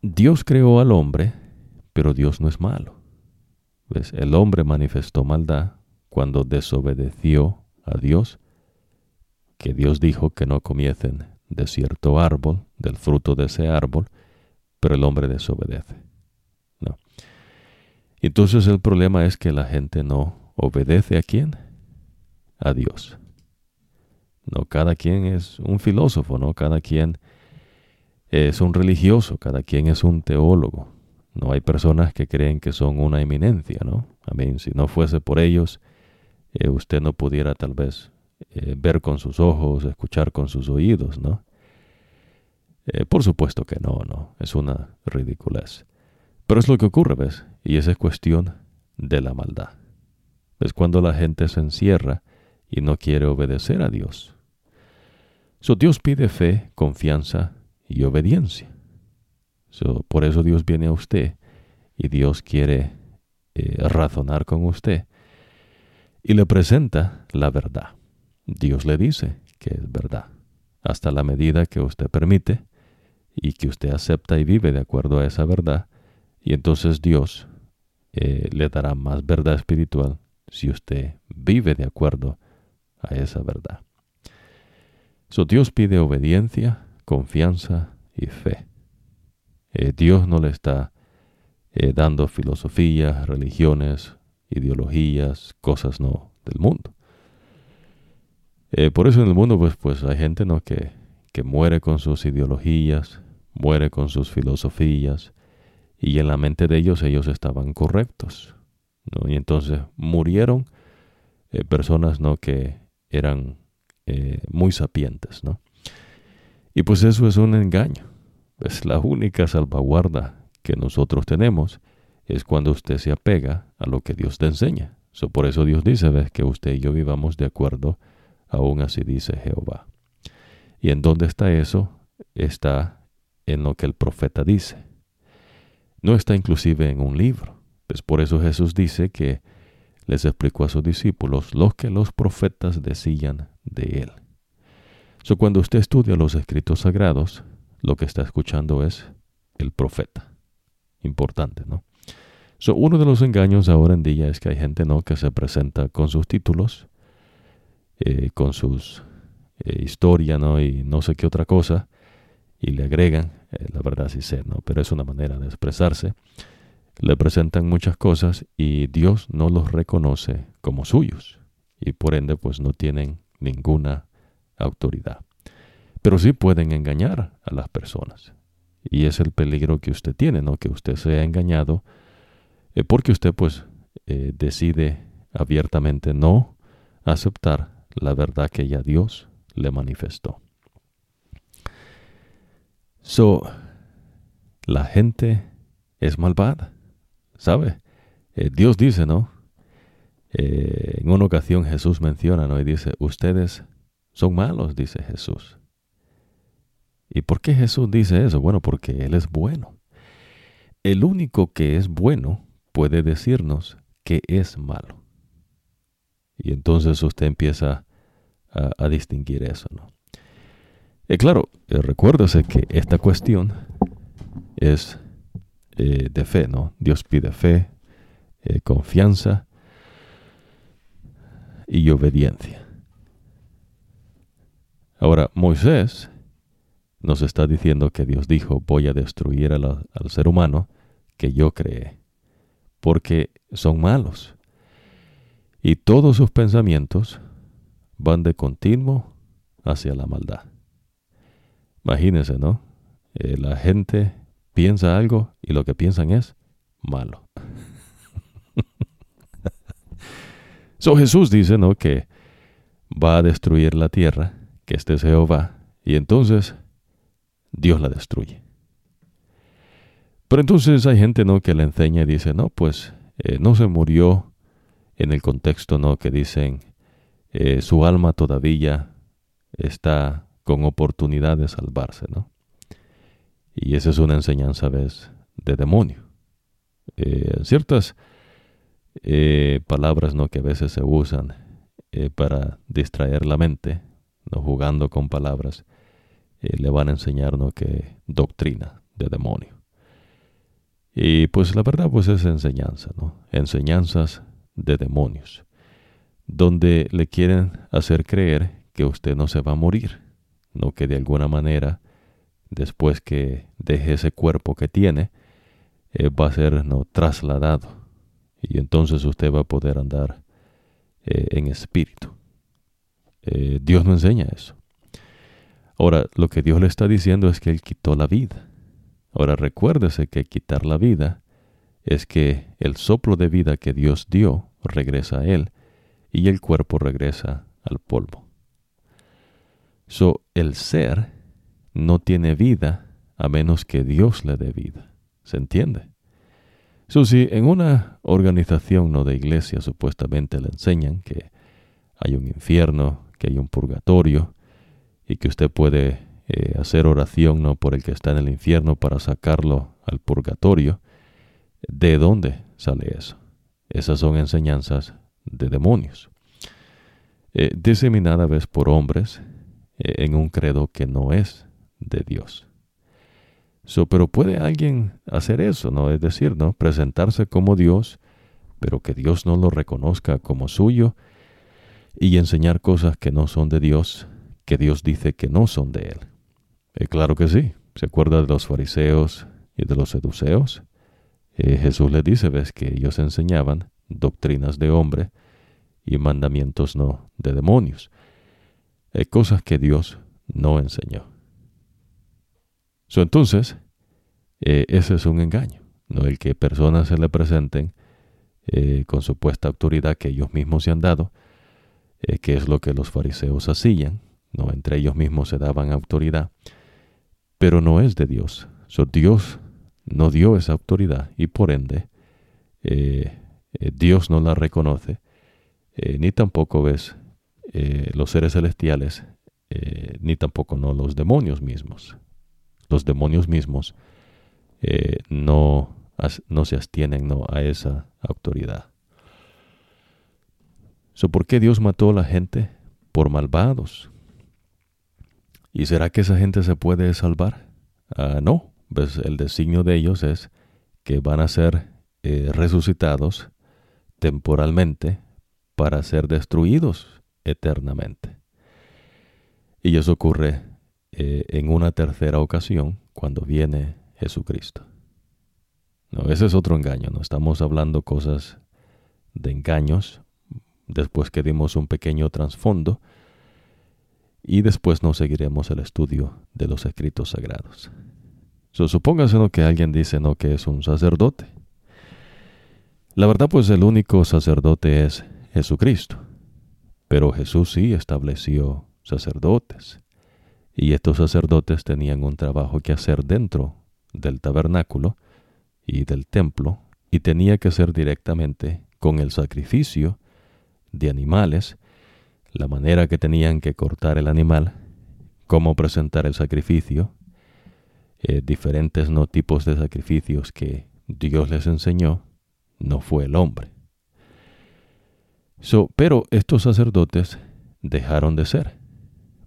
Dios creó al hombre, pero Dios no es malo. ¿Ves? El hombre manifestó maldad cuando desobedeció a Dios, que Dios dijo que no comiesen de cierto árbol, del fruto de ese árbol, pero el hombre desobedece. No. Entonces el problema es que la gente no obedece a quién? A Dios. No, cada quien es un filósofo, ¿no? Cada quien es un religioso, cada quien es un teólogo. No hay personas que creen que son una eminencia, ¿no? A mí, si no fuese por ellos, eh, usted no pudiera tal vez eh, ver con sus ojos, escuchar con sus oídos, ¿no? Eh, por supuesto que no, no, es una ridiculez. Pero es lo que ocurre, ¿ves? Y esa es cuestión de la maldad. Es cuando la gente se encierra y no quiere obedecer a Dios. So, Dios pide fe, confianza y obediencia. por eso Dios viene a usted y Dios quiere eh, razonar con usted y le presenta la verdad. Dios le dice que es verdad, hasta la medida que usted permite y que usted acepta y vive de acuerdo a esa verdad, y entonces Dios eh, le dará más verdad espiritual si usted vive de acuerdo a esa verdad. So, Dios pide obediencia, confianza y fe. Eh, Dios no le está eh, dando filosofías, religiones, ideologías, cosas no del mundo. Por eso en el mundo pues, pues hay gente ¿no? que, que muere con sus ideologías, muere con sus filosofías, y en la mente de ellos ellos estaban correctos. Y entonces murieron personas ¿no? que eran muy sapientes. ¿no? Y pues eso es un engaño. Es la única salvaguarda que nosotros tenemos es cuando usted se apega a lo que Dios te enseña. por eso Dios dice, ves, que usted y yo vivamos de acuerdo, aún así dice Jehová. ¿Y en dónde está eso? Está en lo que el profeta dice. No está inclusive en un libro. Pues por eso Jesús dice que les explicó a sus discípulos lo que los profetas decían de él. So, cuando usted estudia los escritos sagrados, lo que está escuchando es el profeta. Importante, ¿no? So, uno de los engaños ahora en día es que hay gente ¿no? que se presenta con sus títulos, eh, con sus eh, historia, ¿no? Y no sé qué otra cosa, y le agregan, eh, la verdad sí sé, ¿no? Pero es una manera de expresarse. Le presentan muchas cosas y Dios no los reconoce como suyos. Y por ende, pues no tienen ninguna autoridad. Pero sí pueden engañar a las personas. Y es el peligro que usted tiene, ¿no? Que usted sea engañado eh, porque usted pues eh, decide abiertamente no aceptar la verdad que ya Dios le manifestó. So, la gente es malvada, ¿sabe? Eh, Dios dice, ¿no? en una ocasión Jesús menciona, ¿no? Y dice, ustedes son malos, dice Jesús. ¿Y por qué Jesús dice eso? Bueno, porque Él es bueno. El único que es bueno puede decirnos que es malo. Y entonces usted empieza a, distinguir eso, ¿no? Y claro, eh, recuérdese que esta cuestión es eh, de fe, ¿no? Dios pide fe, eh, confianza y obediencia. Ahora, Moisés nos está diciendo que Dios dijo, voy a destruir al ser humano que yo creé, porque son malos. Y todos sus pensamientos van de continuo hacia la maldad. Imagínense, ¿no? Eh, la gente piensa algo y lo que piensan es malo. so Jesús dice, ¿no? Que va a destruir la tierra que este es Jehová, y entonces Dios la destruye. Pero entonces hay gente ¿no? que le enseña y dice, no, pues eh, no se murió en el contexto ¿no? que dicen, eh, su alma todavía está con oportunidad de salvarse, ¿no? Y esa es una enseñanza, ¿ves? De demonio. Eh, ciertas eh, palabras ¿no? que a veces se usan eh, para distraer la mente, ¿no? jugando con palabras, le van a enseñar ¿no? que doctrina de demonio. Y pues la verdad pues es enseñanza, ¿no? Enseñanzas de demonios, donde le quieren hacer creer que usted no se va a morir, no que de alguna manera, después que deje ese cuerpo que tiene, eh, va a ser no trasladado y entonces usted va a poder andar eh, en espíritu. Eh, Dios no enseña eso. Ahora, lo que Dios le está diciendo es que Él quitó la vida. Ahora recuérdese que quitar la vida es que el soplo de vida que Dios dio regresa a Él y el cuerpo regresa al polvo. So, el ser no tiene vida a menos que Dios le dé vida. ¿Se entiende? So, si en una organización no de iglesia supuestamente le enseñan que hay un infierno, que hay un purgatorio y que usted puede eh, hacer oración no por el que está en el infierno para sacarlo al purgatorio, ¿de dónde sale eso? Esas son enseñanzas de demonios, eh, diseminadas vez por hombres en un credo que no es de Dios. So, pero puede alguien hacer eso, ¿no? Es decir, ¿no? Presentarse como Dios, pero que Dios no lo reconozca como suyo y enseñar cosas que no son de Dios, que Dios dice que no son de Él. Eh, claro que sí. ¿Se acuerda de los fariseos y de los seduceos? Eh, Jesús le dice, ves, que ellos enseñaban doctrinas de hombre y mandamientos no de demonios. Eh, cosas que Dios no enseñó. So, entonces, ese es un engaño, no el que personas se le presenten con supuesta autoridad que ellos mismos se han dado, que es lo que los fariseos hacían, no entre ellos mismos se daban autoridad pero no es de Dios. So, Dios no dio esa autoridad y por ende eh, eh, Dios no la reconoce, eh, ni tampoco ves los seres celestiales, ni tampoco no los demonios mismos. Los demonios mismos no, no se abstienen no, a esa autoridad. So, ¿Por qué Dios mató a la gente? Por malvados, ¿Y será que esa gente se puede salvar? Ah, no, pues el designio de ellos es que van a ser eh, resucitados temporalmente para ser destruidos eternamente. Y eso ocurre eh, en una tercera ocasión cuando viene Jesucristo. No, ese es otro engaño, no estamos hablando cosas de engaños después que dimos un pequeño trasfondo y después nos seguiremos el estudio de los escritos sagrados. So, supóngase que alguien dice ¿no? que es un sacerdote. La verdad pues el único sacerdote es Jesucristo. Pero Jesús sí estableció sacerdotes. Y estos sacerdotes tenían un trabajo que hacer dentro del tabernáculo y del templo y tenía que ser directamente con el sacrificio de animales la manera que tenían que cortar el animal, cómo presentar el sacrificio, eh, diferentes no tipos de sacrificios que Dios les enseñó, no fue el hombre. So, pero estos sacerdotes dejaron de ser.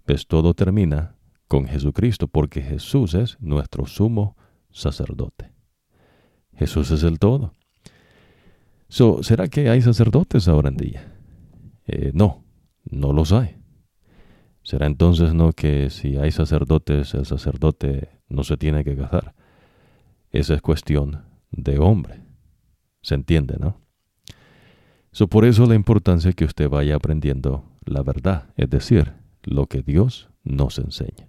Pues todo termina con Jesucristo, porque Jesús es nuestro sumo sacerdote. Jesús es el todo. So, ¿Será que hay sacerdotes ahora en día? Eh, no, no los hay. Será entonces no que si hay sacerdotes, el sacerdote no se tiene que casar. Esa es cuestión de hombre. ¿Se entiende, no? So, por eso la importancia que usted vaya aprendiendo la verdad, es decir, lo que Dios nos enseña.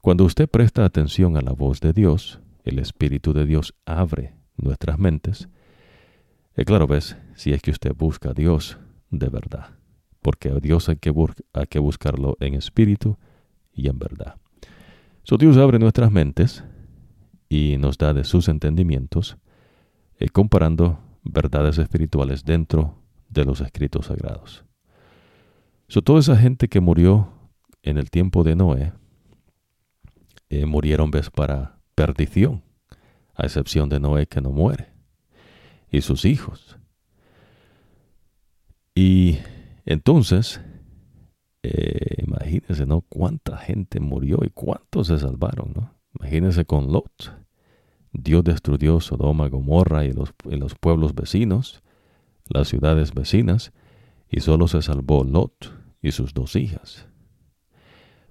Cuando usted presta atención a la voz de Dios, el Espíritu de Dios abre nuestras mentes. Y claro, ves, si es que usted busca a Dios de verdad porque a Dios hay que, hay que buscarlo en espíritu y en verdad. So Dios abre nuestras mentes y nos da de sus entendimientos, eh, comparando verdades espirituales dentro de los escritos sagrados. So, toda esa gente que murió en el tiempo de Noé, eh, murieron ves para perdición, a excepción de Noé que no muere, y sus hijos. Y entonces, eh, imagínense, ¿no? Cuánta gente murió y cuántos se salvaron, ¿no? Imagínense con Lot. Dios destruyó Sodoma, Gomorra y los, y los pueblos vecinos, las ciudades vecinas, y solo se salvó Lot y sus dos hijas.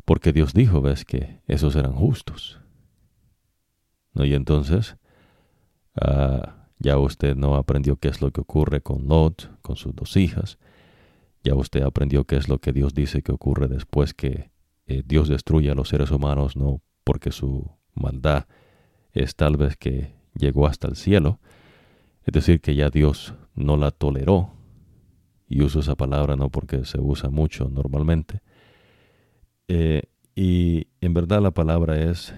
Porque Dios dijo, ves, que esos eran justos. ¿No? Y entonces, ah, ya usted no aprendió qué es lo que ocurre con Lot, con sus dos hijas. Ya usted aprendió qué es lo que Dios dice que ocurre después que eh, Dios destruye a los seres humanos, no porque su maldad es tal vez que llegó hasta el cielo, es decir, que ya Dios no la toleró, y uso esa palabra no porque se usa mucho normalmente, eh, y en verdad la palabra es,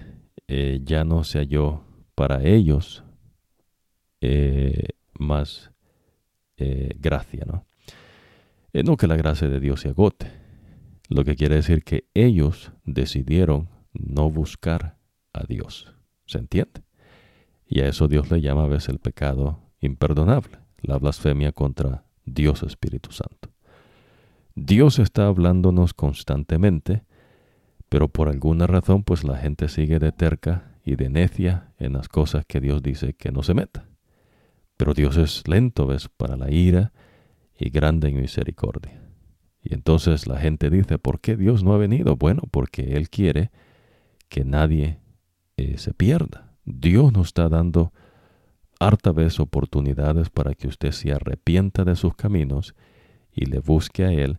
eh, ya no se halló para ellos eh, más gracia, ¿no? No que la gracia de Dios se agote, lo que quiere decir que ellos decidieron no buscar a Dios, ¿se entiende? Y a eso Dios le llama a veces el pecado imperdonable, la blasfemia contra Dios Espíritu Santo. Dios está hablándonos constantemente, pero por alguna razón pues la gente sigue de terca y de necia en las cosas que Dios dice que no se meta. Pero Dios es lento, ¿ves? Para la ira y grande en misericordia. Y entonces la gente dice, ¿por qué Dios no ha venido? Bueno, porque Él quiere que nadie eh, se pierda. Dios nos está dando harta vez oportunidades para que usted se arrepienta de sus caminos y le busque a Él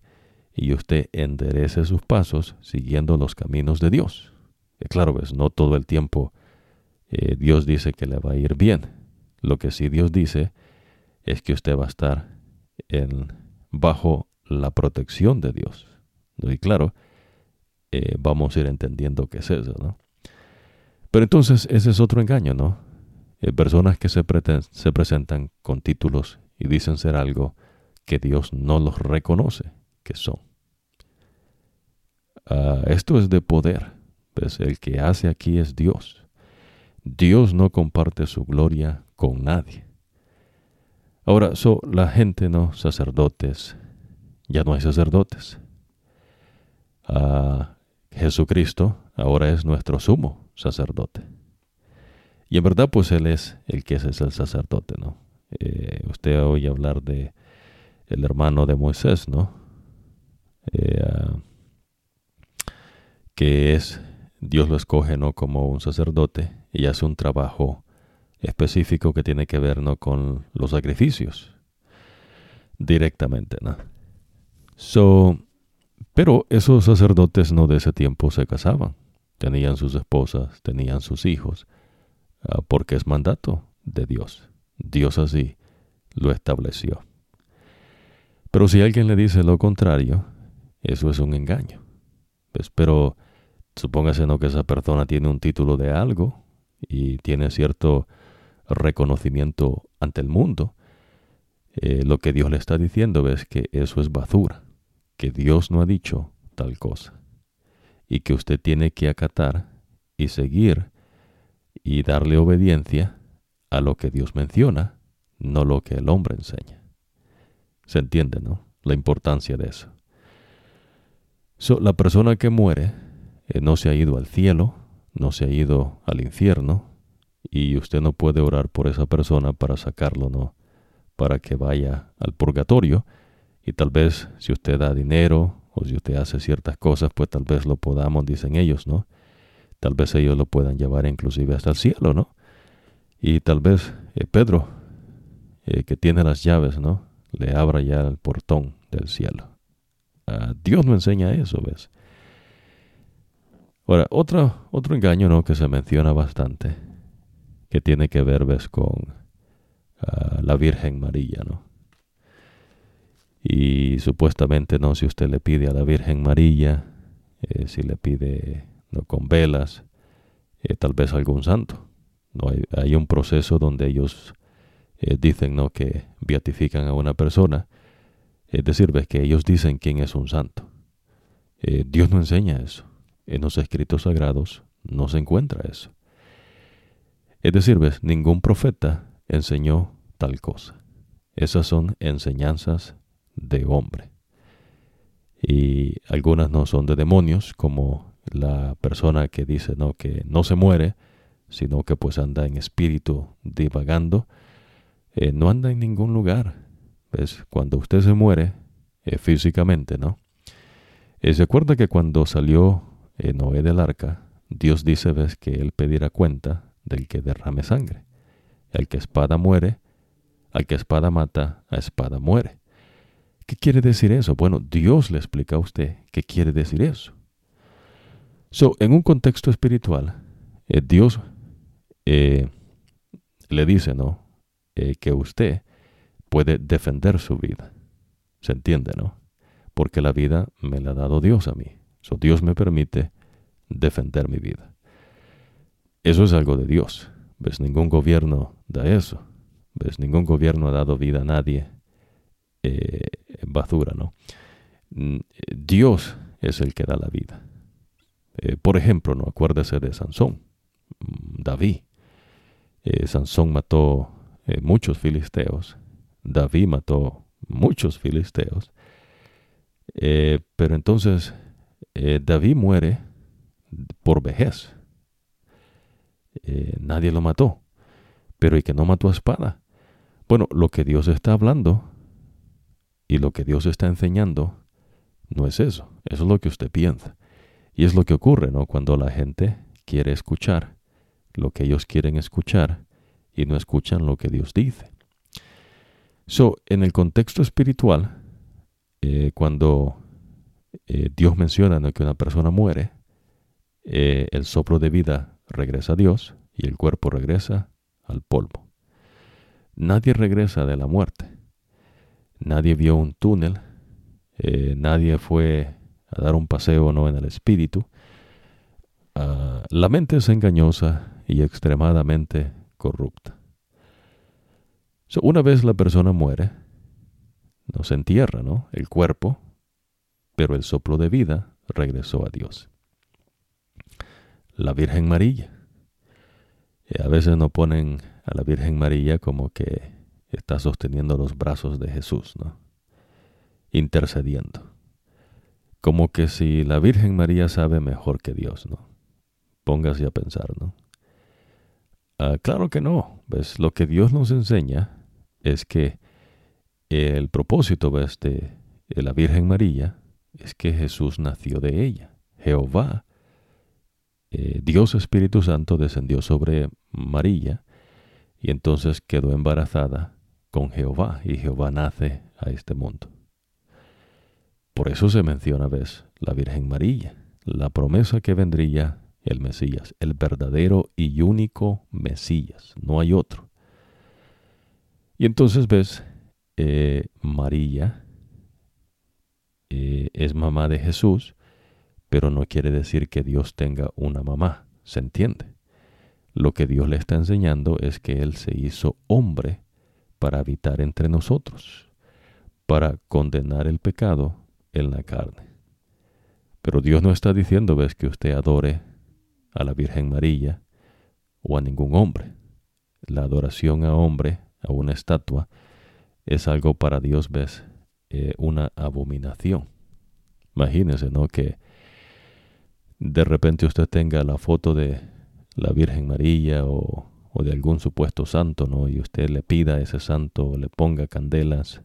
y usted enderece sus pasos siguiendo los caminos de Dios. Y claro, ves, no todo el tiempo eh, Dios dice que le va a ir bien. Lo que sí Dios dice es que usted va a estar bajo la protección de Dios. Y claro, eh, vamos a ir entendiendo qué es eso, ¿no? Pero entonces ese es otro engaño, ¿no? Eh, personas que se, se presentan con títulos y dicen ser algo que Dios no los reconoce que son. Ah, esto es de poder. Pues el que hace aquí es Dios. Dios no comparte su gloria con nadie. Ahora, so, la gente, ¿no? Sacerdotes. Ya no hay sacerdotes. Ah, Jesucristo ahora es nuestro sumo sacerdote. Y en verdad, pues Él es el que es, el sacerdote, ¿no? Eh, usted oye hablar de el hermano de Moisés, ¿no? Eh, que es, Dios lo escoge, ¿no? Como un sacerdote y hace un trabajo específico que tiene que ver ¿no? con los sacrificios directamente. ¿no? So, pero esos sacerdotes no de ese tiempo se casaban, tenían sus esposas, tenían sus hijos, ah, porque es mandato de Dios. Dios así lo estableció. Pero si alguien le dice lo contrario, eso es un engaño. Pero supóngase ¿no? que esa persona tiene un título de algo y tiene cierto reconocimiento ante el mundo, eh, lo que Dios le está diciendo es que eso es basura, que Dios no ha dicho tal cosa, y que usted tiene que acatar y seguir y darle obediencia a lo que Dios menciona, no lo que el hombre enseña. ¿Se entiende, no? La importancia de eso. la persona que muere eh, no se ha ido al cielo, no se ha ido al infierno, y usted no puede orar por esa persona para sacarlo, ¿no? Para que vaya al purgatorio y tal vez si usted da dinero o si usted hace ciertas cosas, pues tal vez lo podamos, dicen ellos, ¿no? Tal vez ellos lo puedan llevar inclusive hasta el cielo, ¿no? Y tal vez eh, Pedro, eh, que tiene las llaves, ¿no? Le abra ya el portón del cielo. Ah, Dios no enseña eso, ¿ves? Ahora, otro, otro engaño, ¿no? Que se menciona bastante que tiene que ver ves, con ah, la Virgen María, ¿no? Y supuestamente, ¿no? Si usted le pide a la Virgen María, eh, si le pide ¿no? con velas, eh, tal vez algún santo. ¿no? Hay, hay un proceso donde ellos eh, dicen ¿no? que beatifican a una persona. Es decir, ves que ellos dicen quién es un santo. Dios no enseña eso. En los escritos sagrados no se encuentra eso. Es decir, ves, ningún profeta enseñó tal cosa. Esas son enseñanzas de hombre. Y algunas no son de demonios, como la persona que dice no que no se muere, sino que pues anda en espíritu divagando, eh, no anda en ningún lugar. ¿Ves? Cuando usted se muere eh, físicamente, ¿no? Eh, se acuerda que cuando salió Noé del arca, Dios dice, ves, que él pedirá cuenta del que derrame sangre. El que espada muere, al que espada mata, a espada muere. ¿Qué quiere decir eso? Bueno, Dios le explica a usted qué quiere decir eso. So, en un contexto espiritual, eh, Dios eh, le dice, ¿no? Eh, que usted puede defender su vida. ¿Se entiende, no? Porque la vida me la ha dado Dios a mí. Dios me permite defender mi vida. Eso es algo de Dios. ¿Ves? Ningún gobierno da eso. ¿Ves? Ningún gobierno ha dado vida a nadie basura, ¿no? Mm, Dios es el que da la vida. Eh, por ejemplo, no acuérdese de Sansón, mm, David. Eh, Sansón mató eh, muchos filisteos. David mató muchos filisteos. pero entonces David muere por vejez. nadie lo mató. Pero ¿y que no mató a espada? Bueno, lo que Dios está hablando y lo que Dios está enseñando no es eso. Eso es lo que usted piensa. Y es lo que ocurre, ¿no? Cuando la gente quiere escuchar lo que ellos quieren escuchar y no escuchan lo que Dios dice. So, en el contexto espiritual, eh, cuando eh, Dios menciona que una persona muere, eh, el soplo de vida regresa a Dios y el cuerpo regresa al polvo. Nadie regresa de la muerte. Nadie vio un túnel. nadie fue a dar un paseo no en el espíritu. Ah, la mente es engañosa y extremadamente corrupta. una vez la persona muere, no se entierra, ¿no? El cuerpo, pero el soplo de vida regresó a Dios. La Virgen María. Y a veces no ponen a la Virgen María como que está sosteniendo los brazos de Jesús, ¿no? Intercediendo. Como que si la Virgen María sabe mejor que Dios, ¿no? Póngase a pensar, ¿no? Ah, claro que no. ¿Ves? Lo que Dios nos enseña es que el propósito ¿ves? de la Virgen María es que Jesús nació de ella. Jehová, eh, Dios Espíritu Santo, descendió sobre María y entonces quedó embarazada con Jehová y Jehová nace a este mundo. Por eso se menciona, ves, la Virgen María, la promesa que vendría el Mesías, el verdadero y único Mesías, no hay otro. Y entonces ves, eh, María eh, es mamá de Jesús, pero no quiere decir que Dios tenga una mamá, ¿se entiende? Lo que Dios le está enseñando es que Él se hizo hombre para habitar entre nosotros, para condenar el pecado en la carne. Pero Dios no está diciendo, ves, que usted adore a la Virgen María o a ningún hombre. La adoración a hombre, a una estatua, es algo para Dios, ves, eh, una abominación. Imagínese, ¿no? Que de repente usted tenga la foto de la Virgen María o, o de algún supuesto santo, ¿no? Y usted le pida a ese santo, le ponga candelas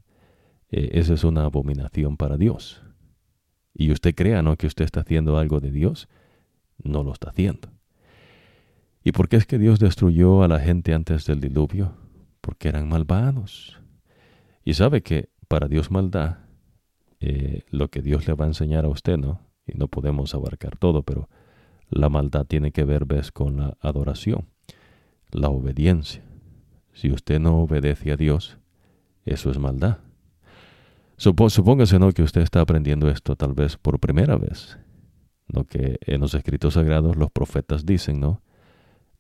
eh, esa es una abominación para Dios. Y usted crea, ¿no? Que usted está haciendo algo de Dios, no lo está haciendo. ¿Y por qué es que Dios destruyó a la gente antes del diluvio? Porque eran malvados. Y sabe que para Dios maldad, eh, lo que Dios le va a enseñar a usted, ¿no? Y no podemos abarcar todo, pero la maldad tiene que ver, ves, con la adoración, la obediencia. Si usted no obedece a Dios, eso es maldad supóngase ¿no? que usted está aprendiendo esto tal vez por primera vez. ¿no? Que en los escritos sagrados los profetas dicen ¿no?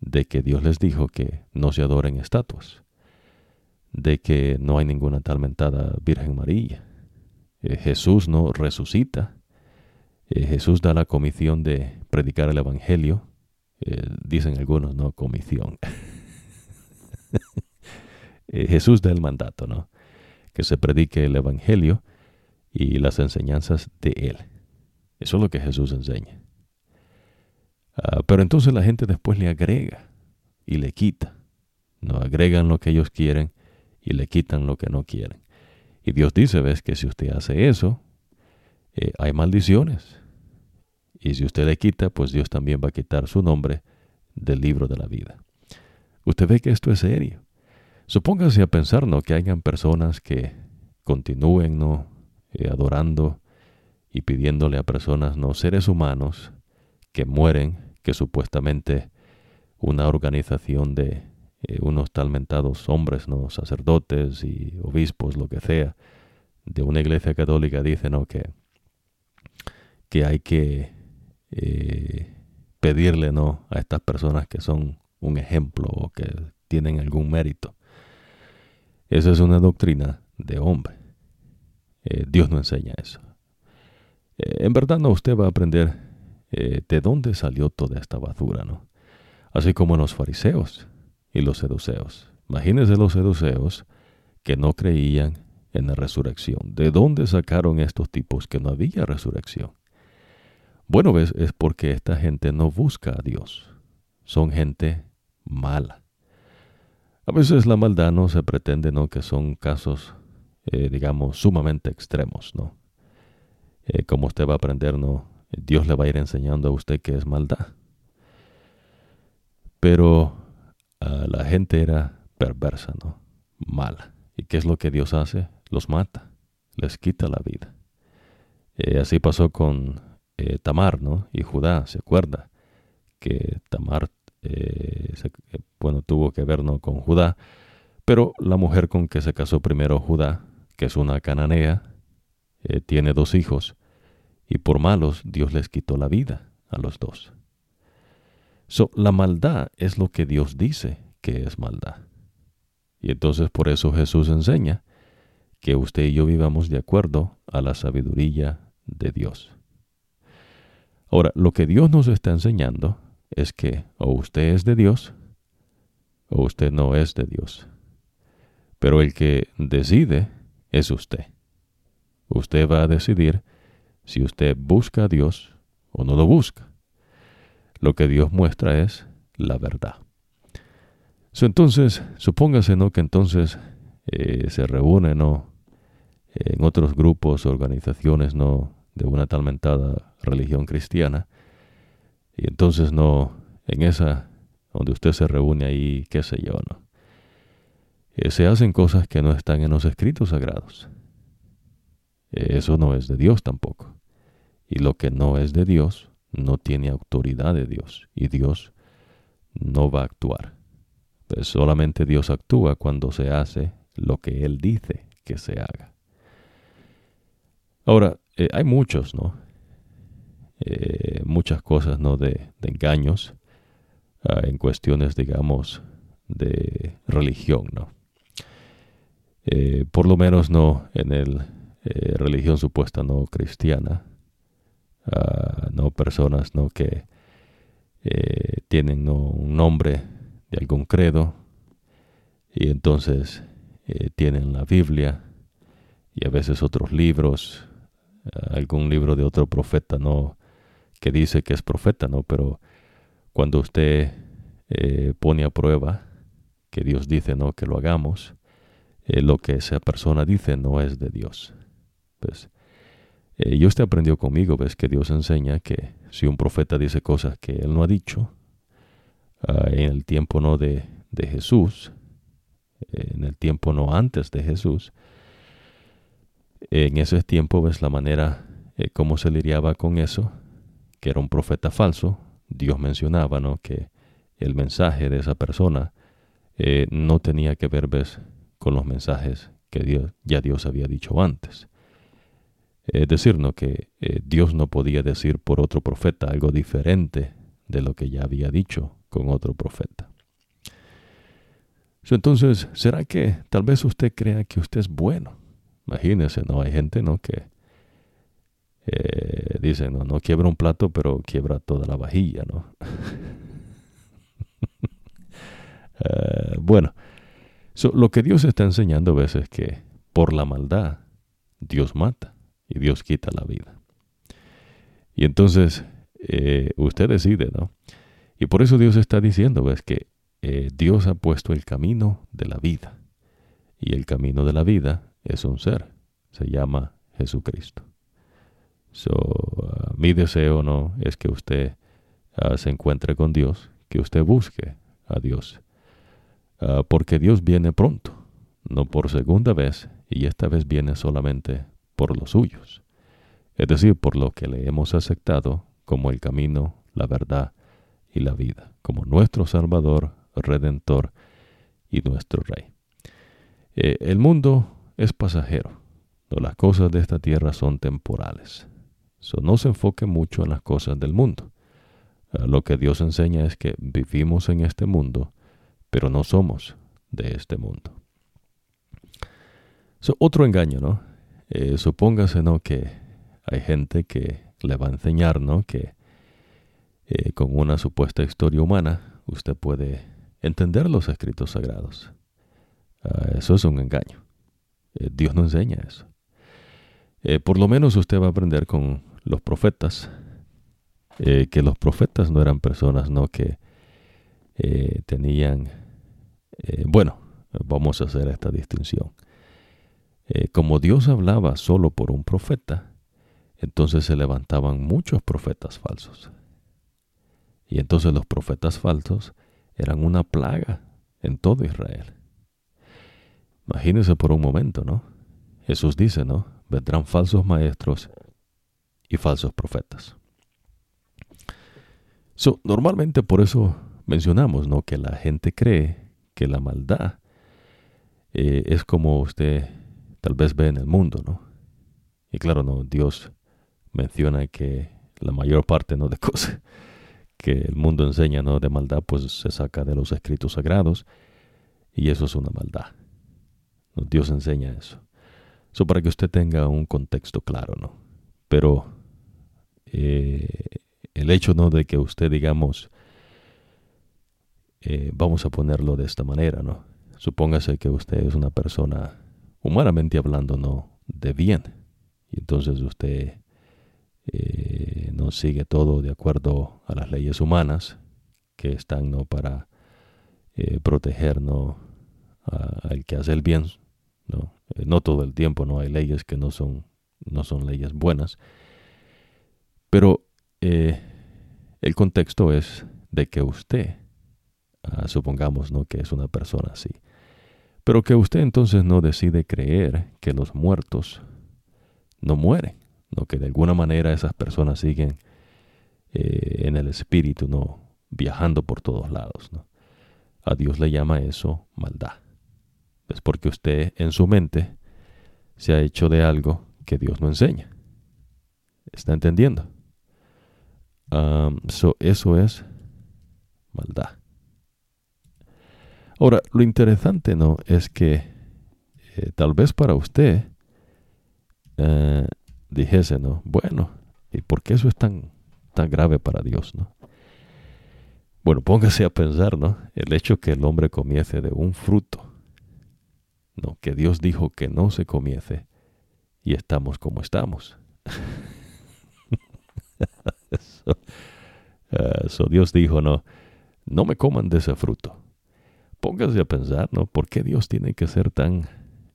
de que Dios les dijo que no se adoren estatuas, de que no hay ninguna tal mentada Virgen María. Eh, Jesús no resucita. Eh, Jesús da la comisión de predicar el Evangelio. Eh, dicen algunos, no comisión. Eh, Jesús da el mandato, ¿no? Que se predique el Evangelio y las enseñanzas de Él. Eso es lo que Jesús enseña. Ah, pero entonces la gente después le agrega y le quita. No agregan lo que ellos quieren y le quitan lo que no quieren. Y Dios dice, ves que si usted hace eso, eh, hay maldiciones. Y si usted le quita, pues Dios también va a quitar su nombre del libro de la vida. Usted ve que esto es serio. Supóngase a pensar, ¿no? Que hayan personas que continúen, ¿no? Eh, adorando y pidiéndole a personas, ¿no? Seres humanos que mueren, que supuestamente una organización de eh, unos talmentados hombres, ¿no? Sacerdotes y obispos, lo que sea, de una iglesia católica dice, ¿no? Que, que hay que eh, pedirle no a estas personas que son un ejemplo o que tienen algún mérito. Esa es una doctrina de hombre. Eh, Dios no enseña eso. Eh, en verdad no, usted va a aprender de dónde salió toda esta basura, ¿no? Así como los fariseos y los seduceos. Imagínense los seduceos que no creían en la resurrección. ¿De dónde sacaron estos tipos que no había resurrección? Bueno, es porque esta gente no busca a Dios. Son gente mala. A veces la maldad no se pretende, ¿no? Que son casos, eh, digamos, sumamente extremos, ¿no? Eh, como usted va a aprender, ¿no? Dios le va a ir enseñando a usted que es maldad. Pero la gente era perversa, ¿no? Mala. ¿Y qué es lo que Dios hace? Los mata, les quita la vida. Eh, así pasó con eh, Tamar, ¿no? Y Judá, ¿se acuerda? Que Tamar, eh, eh, bueno, tuvo que ver, ¿no? Con Judá, pero la mujer con que se casó primero Judá, que es una cananea, tiene dos hijos, y por malos Dios les quitó la vida a los dos. So, la maldad es lo que Dios dice que es maldad. Y entonces por eso Jesús enseña que usted y yo vivamos de acuerdo a la sabiduría de Dios. Ahora, lo que Dios nos está enseñando es que o usted es de Dios o usted no es de Dios. Pero el que decide es usted. Usted va a decidir si usted busca a Dios o no lo busca. Lo que Dios muestra es la verdad. entonces, supóngase ¿no? que entonces eh, se reúnen ¿no? en otros grupos, organizaciones, ¿no? De una talmentada religión cristiana. Y entonces no, en esa, donde usted se reúne ahí, qué sé yo, ¿no? Eh, se hacen cosas que no están en los escritos sagrados. Eh, eso no es de Dios tampoco. Y lo que no es de Dios no tiene autoridad de Dios. Y Dios no va a actuar. Pues solamente Dios actúa cuando se hace lo que Él dice que se haga. Ahora, eh, hay muchos, ¿no? Eh, muchas cosas, ¿no? De, engaños ah, en cuestiones, digamos, de religión, ¿no? Eh, por lo menos no en el religión supuesta no cristiana, ah, no personas, ¿no? Que tienen un nombre de algún credo y entonces tienen la Biblia y a veces otros libros algún libro de otro profeta, ¿no? Que dice que es profeta, ¿no? Pero cuando usted eh, pone a prueba que Dios dice, ¿no? Que lo hagamos, eh, lo que esa persona dice no es de Dios. Pues, eh, y usted aprendió conmigo, ves que Dios enseña que si un profeta dice cosas que él no ha dicho, ah, en el tiempo no de, de Jesús, en el tiempo no antes de Jesús, en ese tiempo ves la manera eh, cómo se lidiaba con eso, que era un profeta falso. Dios mencionaba ¿no? que el mensaje de esa persona eh, no tenía que ver ves, con los mensajes que ya Dios había dicho antes. Es decir, ¿no? que eh, Dios no podía decir por otro profeta algo diferente de lo que ya había dicho con otro profeta. Entonces, ¿será que tal vez usted crea que usted es bueno? Imagínense, ¿no? Hay gente, ¿no? Que eh, dicen, no, no quiebra un plato, pero quiebra toda la vajilla, ¿no? Eh, bueno, lo que Dios está enseñando a veces es que por la maldad Dios mata y Dios quita la vida. Y entonces eh, usted decide, ¿no? Y por eso Dios está diciendo, ves, que Dios ha puesto el camino de la vida. Y el camino de la vida es un ser, se llama Jesucristo. So, uh, mi deseo no es que usted uh, se encuentre con Dios, que usted busque a Dios, uh, porque Dios viene pronto, no por segunda vez, y esta vez viene solamente por los suyos, es decir, por lo que le hemos aceptado como el camino, la verdad y la vida, como nuestro Salvador, Redentor y nuestro Rey. Eh, el mundo es pasajero, las cosas de esta tierra son temporales. no se enfoque mucho en las cosas del mundo. Ah, lo que Dios enseña es que vivimos en este mundo, pero no somos de este mundo. otro engaño, ¿no? Eh, supóngase, ¿no? Que hay gente que le va a enseñar, ¿no? Que eh, con una supuesta historia humana usted puede entender los escritos sagrados. Ah, eso es un engaño. Eh, Dios no enseña eso. Eh, por lo menos usted va a aprender con los profetas, eh, que los profetas no eran personas no que tenían, bueno, vamos a hacer esta distinción. como Dios hablaba solo por un profeta, entonces se levantaban muchos profetas falsos. Y entonces los profetas falsos eran una plaga en todo Israel. Imagínense por un momento, ¿no? Jesús dice, ¿no? vendrán falsos maestros y falsos profetas. normalmente por eso mencionamos ¿no? que la gente cree que la maldad eh, es como usted tal vez ve en el mundo, ¿no? Y claro, no, Dios menciona que la mayor parte ¿no? de cosas que el mundo enseña ¿no? de maldad, pues se saca de los escritos sagrados, y eso es una maldad. Dios enseña eso. Eso para que usted tenga un contexto claro, ¿no? Pero eh, el hecho, ¿no? De que usted, digamos, eh, vamos a ponerlo de esta manera, ¿no? Supóngase que usted es una persona, humanamente hablando, ¿no? De bien. Y entonces usted eh, no sigue todo de acuerdo a las leyes humanas que están, ¿no? Para protegernos al que hace el bien, ¿no? Eh, no todo el tiempo, no hay leyes que no son, no son leyes buenas. Pero eh, el contexto es de que usted, ah, supongamos ¿no? que es una persona así, pero que usted entonces no decide creer que los muertos no mueren, ¿no? que de alguna manera esas personas siguen eh, en el espíritu, no viajando por todos lados. A Dios le llama eso maldad es porque usted en su mente se ha hecho de algo que Dios no enseña. ¿Está entendiendo? eso es maldad. Ahora, lo interesante, ¿no? Es que eh, tal vez para usted eh, dijese, ¿no? Bueno, ¿y por qué eso es tan, tan grave para Dios, ¿no? Bueno, póngase a pensar, ¿no? El hecho que el hombre comience de un fruto no, que Dios dijo que no se comiese y estamos como estamos. Eso, Dios dijo, no, no me coman de ese fruto. Póngase a pensar, ¿no? ¿Por qué Dios tiene que ser tan,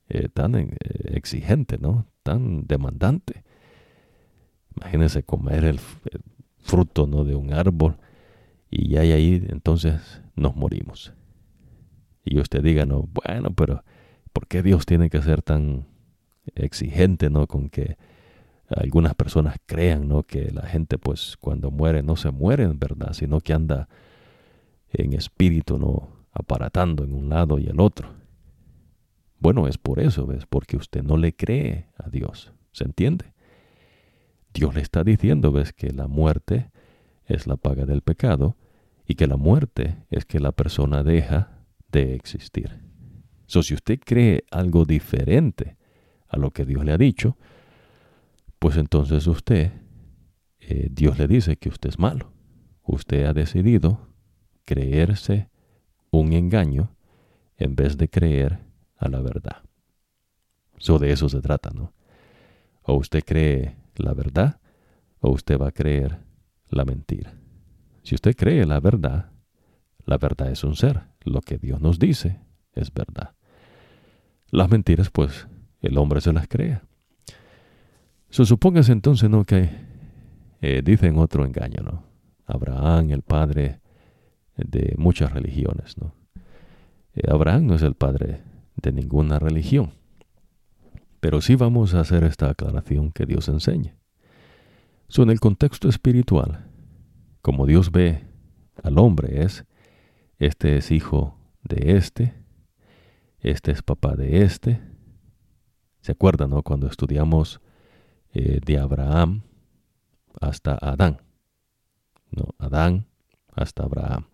eh, tan eh, exigente, ¿no? Tan demandante. Imagínense comer el, el, fruto, ¿no? De un árbol y ya ahí entonces nos morimos. Y usted diga, no, bueno, pero ¿Por qué Dios tiene que ser tan exigente, ¿no? Con que algunas personas crean, ¿no? Que la gente, pues, cuando muere, no se muere en verdad, sino que anda en espíritu, ¿no? Aparatando en un lado y el otro. Bueno, es por eso, ¿ves? Porque usted no le cree a Dios. ¿Se entiende? Dios le está diciendo, ¿ves? Que la muerte es la paga del pecado y que la muerte es que la persona deja de existir. So, si usted cree algo diferente a lo que Dios le ha dicho, pues entonces usted, eh, Dios le dice que usted es malo. Usted ha decidido creerse un engaño en vez de creer a la verdad. So de eso se trata, ¿no? O usted cree la verdad o usted va a creer la mentira. Si usted cree la verdad, la verdad es un ser. Lo que Dios nos dice es verdad. Las mentiras, pues, el hombre se las crea. So, supóngase entonces, ¿no? Que eh, dicen otro engaño, ¿no? Abraham, el padre de muchas religiones, ¿no? Eh, Abraham no es el padre de ninguna religión. Pero sí vamos a hacer esta aclaración que Dios enseña. So, en el contexto espiritual, como Dios ve al hombre es, este es hijo de este, este es papá de este. ¿Se acuerdan, no? Cuando estudiamos eh, de Abraham hasta Adán. No, Adán hasta Abraham.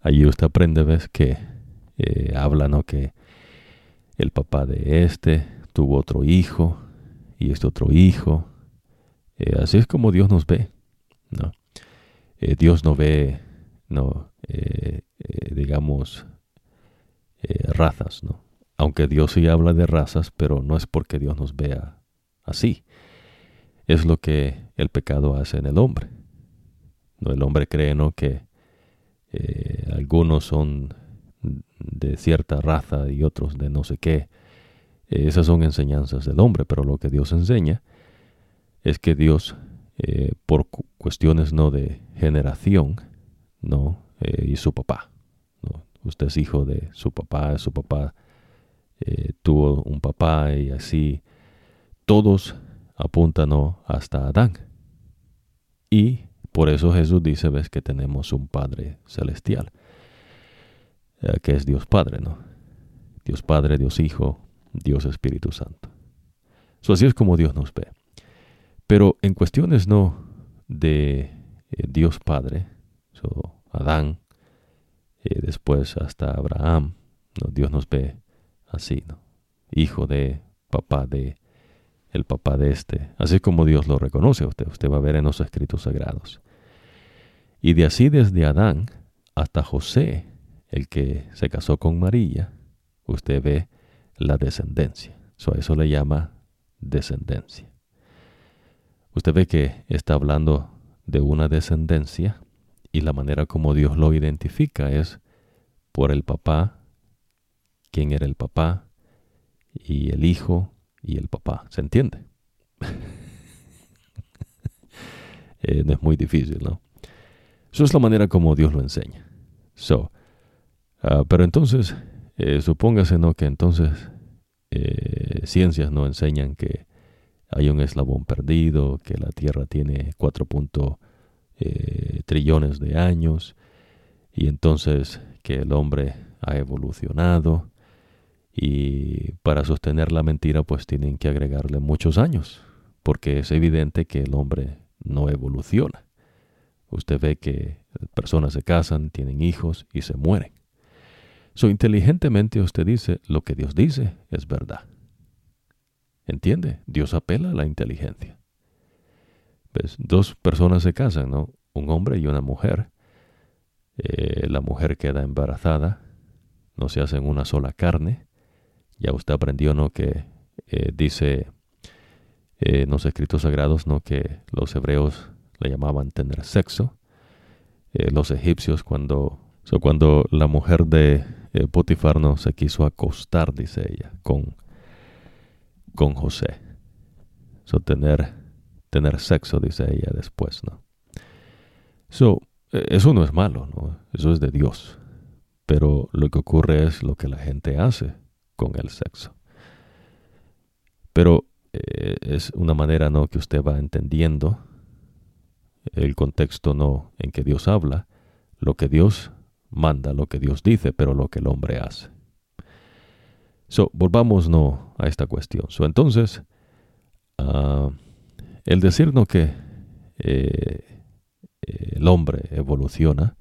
Allí usted aprende, ves, que eh, habla, ¿no? Que el papá de este tuvo otro hijo y este otro hijo. Eh, así es como Dios nos ve, ¿no? Dios no ve, no, digamos, razas, ¿no? Aunque Dios sí habla de razas, pero no es porque Dios nos vea así. Es lo que el pecado hace en el hombre. ¿No? El hombre cree ¿no? que eh, algunos son de cierta raza y otros de no sé qué. esas son enseñanzas del hombre, pero lo que Dios enseña es que Dios, eh, por cuestiones no de generación, no eh, y su papá. Usted es hijo de su papá, su papá tuvo un papá y así todos apuntan hasta Adán. Y por eso Jesús dice, ves que tenemos un Padre celestial, eh, que es Dios Padre, ¿no? Dios Padre, Dios Hijo, Dios Espíritu Santo. así es como Dios nos ve. Pero en cuestiones no de eh, Dios Padre, Adán, eh, después hasta Abraham, ¿no? Dios nos ve así, ¿no? Hijo de, papá de, el papá de este, así como Dios lo reconoce a usted, usted va a ver en los escritos sagrados. Y de así desde Adán hasta José, el que se casó con María, usted ve la descendencia. a eso le llama descendencia. Usted ve que está hablando de una descendencia y la manera como Dios lo identifica es por el papá, quién era el papá, y el hijo, y el papá. ¿Se entiende? Eh, no es muy difícil, ¿no? Eso es la manera como Dios lo enseña. So, ah, pero entonces, eh, supóngase, ¿no? Que entonces eh, ciencias no enseñan que hay un eslabón perdido, que la Tierra tiene 4 trillones de años, y entonces que el hombre ha evolucionado, y para sostener la mentira pues tienen que agregarle muchos años, porque es evidente que el hombre no evoluciona. Usted ve que personas se casan, tienen hijos y se mueren. So, inteligentemente usted dice, lo que Dios dice es verdad. ¿Entiende? Dios apela a la inteligencia. ¿Ves? Dos personas se casan, ¿no? Un hombre y una mujer. Eh, la mujer queda embarazada, no se hacen una sola carne, ya usted aprendió, ¿no? Que eh, dice eh, en los escritos sagrados, ¿no? Que los hebreos le llamaban tener sexo. Los egipcios cuando, cuando la mujer de Potifar no se quiso acostar, dice ella, con, con José. So, tener, tener sexo, dice ella después, ¿no? So, eso no es malo, ¿no? Eso es de Dios. Pero lo que ocurre es lo que la gente hace con el sexo. Pero eh, es una manera ¿no? que usted va entendiendo el contexto no en que Dios habla, lo que Dios manda, lo que Dios dice, pero lo que el hombre hace. So, volvamos no a esta cuestión. So, entonces, uh, el decirnos que eh, el hombre evoluciona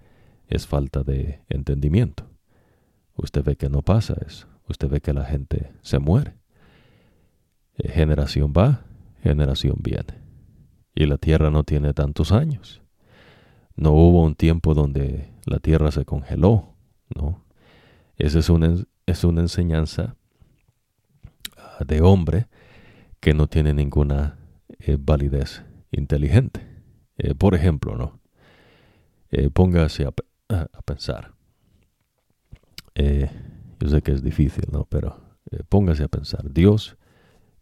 es falta de entendimiento. Usted ve que no pasa eso usted ve que la gente se muere. Eh, generación va, generación viene. Y la tierra no tiene tantos años. No hubo un tiempo donde la tierra se congeló, ¿no? Esa es una, es una enseñanza ah, de hombre que no tiene ninguna eh, validez inteligente. Eh, por ejemplo, ¿no? Eh, póngase a, pensar. yo sé que es difícil, ¿no? Pero póngase a pensar. Dios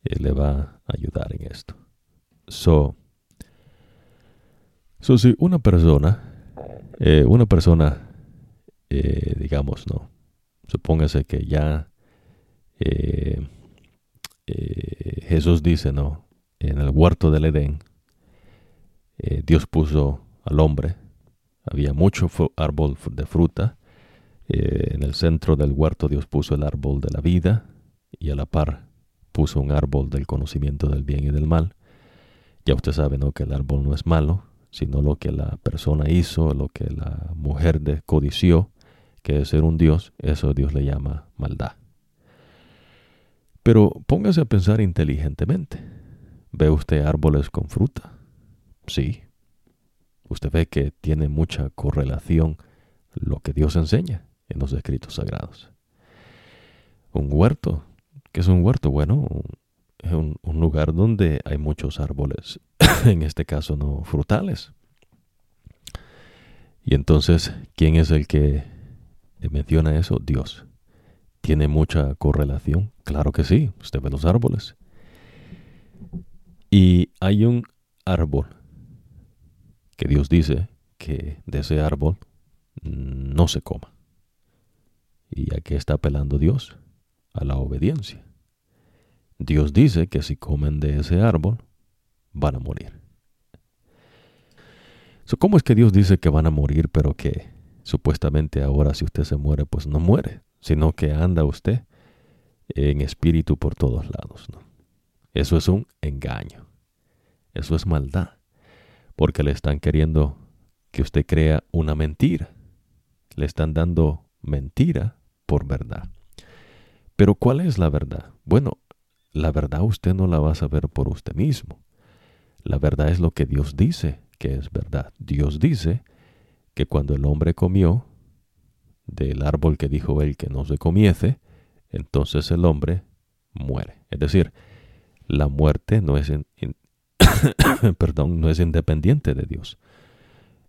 le va a ayudar en esto. So, so si una persona, una persona, digamos, ¿no? Supóngase que ya Jesús dice, ¿no? En el huerto del Edén, eh, Dios puso al hombre, había mucho árbol de fruta, eh, en el centro del huerto Dios puso el árbol de la vida y a la par puso un árbol del conocimiento del bien y del mal. Ya usted sabe. Que el árbol no es malo, sino lo que la persona hizo, lo que la mujer codició, que es ser un Dios, eso Dios le llama maldad. Pero póngase a pensar inteligentemente. ¿Ve usted árboles con fruta? Sí. Usted ve que tiene mucha correlación lo que Dios enseña en los escritos sagrados. Un huerto. ¿Qué es un huerto? Bueno, es un, un lugar donde hay muchos árboles, en este caso no frutales. Y entonces, ¿quién es el que menciona eso? Dios. ¿Tiene mucha correlación? Claro que sí, usted ve los árboles. Y hay un árbol que Dios dice que de ese árbol no se coma. ¿Y a qué está apelando Dios? A la obediencia. Dios dice que si comen de ese árbol, van a morir. ¿Cómo es que Dios dice que van a morir, pero que supuestamente ahora si usted se muere, pues no muere? sino que anda usted en espíritu por todos lados. Eso es un engaño. Eso es maldad. Porque le están queriendo que usted crea una mentira. Le están dando mentira por verdad. Pero ¿cuál es la verdad? Bueno, la verdad usted no la va a saber por usted mismo. La verdad es lo que Dios dice que es verdad. Dios dice que cuando el hombre comió del árbol que dijo él que no se comiese, entonces el hombre muere. Es decir, la muerte no es, perdón, no es independiente de Dios.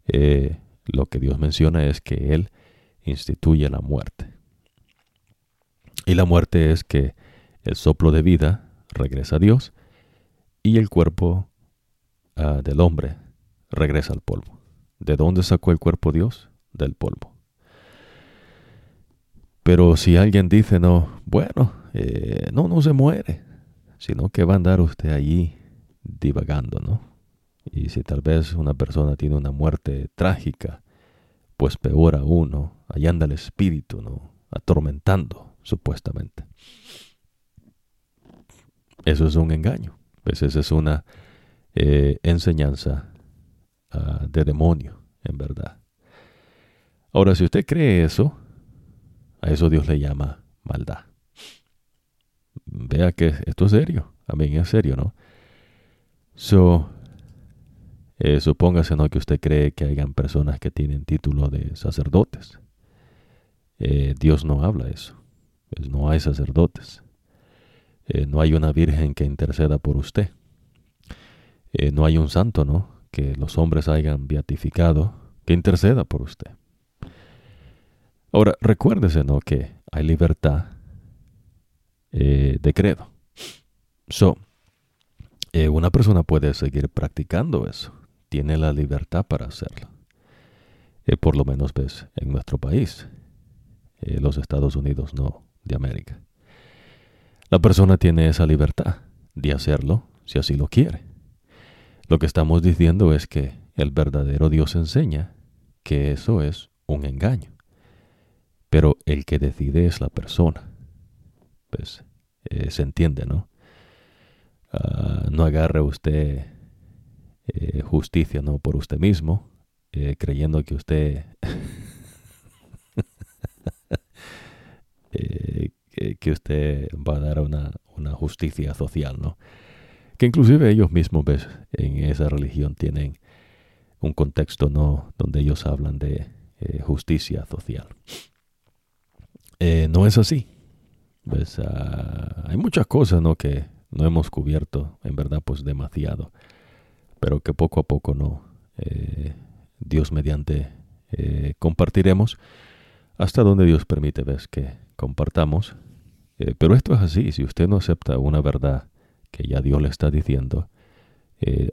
Eh, lo que Dios menciona es que Él instituye la muerte. Y la muerte es que el soplo de vida regresa a Dios y el cuerpo ah, del hombre regresa al polvo. ¿De dónde sacó el cuerpo Dios? Del polvo. Pero si alguien dice, no, bueno, eh, no, no se muere, sino que va a andar usted allí divagando, ¿no? Y si tal vez una persona tiene una muerte trágica, pues peor aún, ¿no? Allá anda el espíritu, ¿no? Atormentando, supuestamente. Eso es un engaño. Pues esa es una eh, enseñanza ah, de demonio, en verdad. Ahora, si usted cree eso, a eso Dios le llama maldad. Vea que esto es serio. A mí es serio, ¿no? So, eh, supóngase ¿no? que usted cree que hayan personas que tienen título de sacerdotes. Eh, Dios no habla eso. Pues no hay sacerdotes. Eh, no hay una virgen que interceda por usted. no hay un santo, ¿no? Que los hombres hayan beatificado que interceda por usted. Ahora, recuérdese, ¿no? Que hay libertad de credo. So, eh, una persona puede seguir practicando eso. Tiene la libertad para hacerlo. Eh, por lo menos, ves, en nuestro país. los Estados Unidos no de América. La persona tiene esa libertad de hacerlo si así lo quiere. Lo que estamos diciendo es que el verdadero Dios enseña que eso es un engaño. Pero el que decide es la persona. Pues eh, se entiende, ¿no? Ah, no agarre usted eh, justicia, ¿no? Por usted mismo, eh, creyendo que usted... que, usted va a dar una, una justicia social, ¿no? Que inclusive ellos mismos, ¿ves? En esa religión tienen un contexto, ¿no? Donde ellos hablan de justicia social. eh, no es así. Pues, ah, hay muchas cosas ¿no? que no hemos cubierto, en verdad, pues demasiado, pero que poco a poco no, eh, Dios mediante eh, compartiremos hasta donde Dios permite, ves que compartamos. pero esto es así, si usted no acepta una verdad que ya Dios le está diciendo,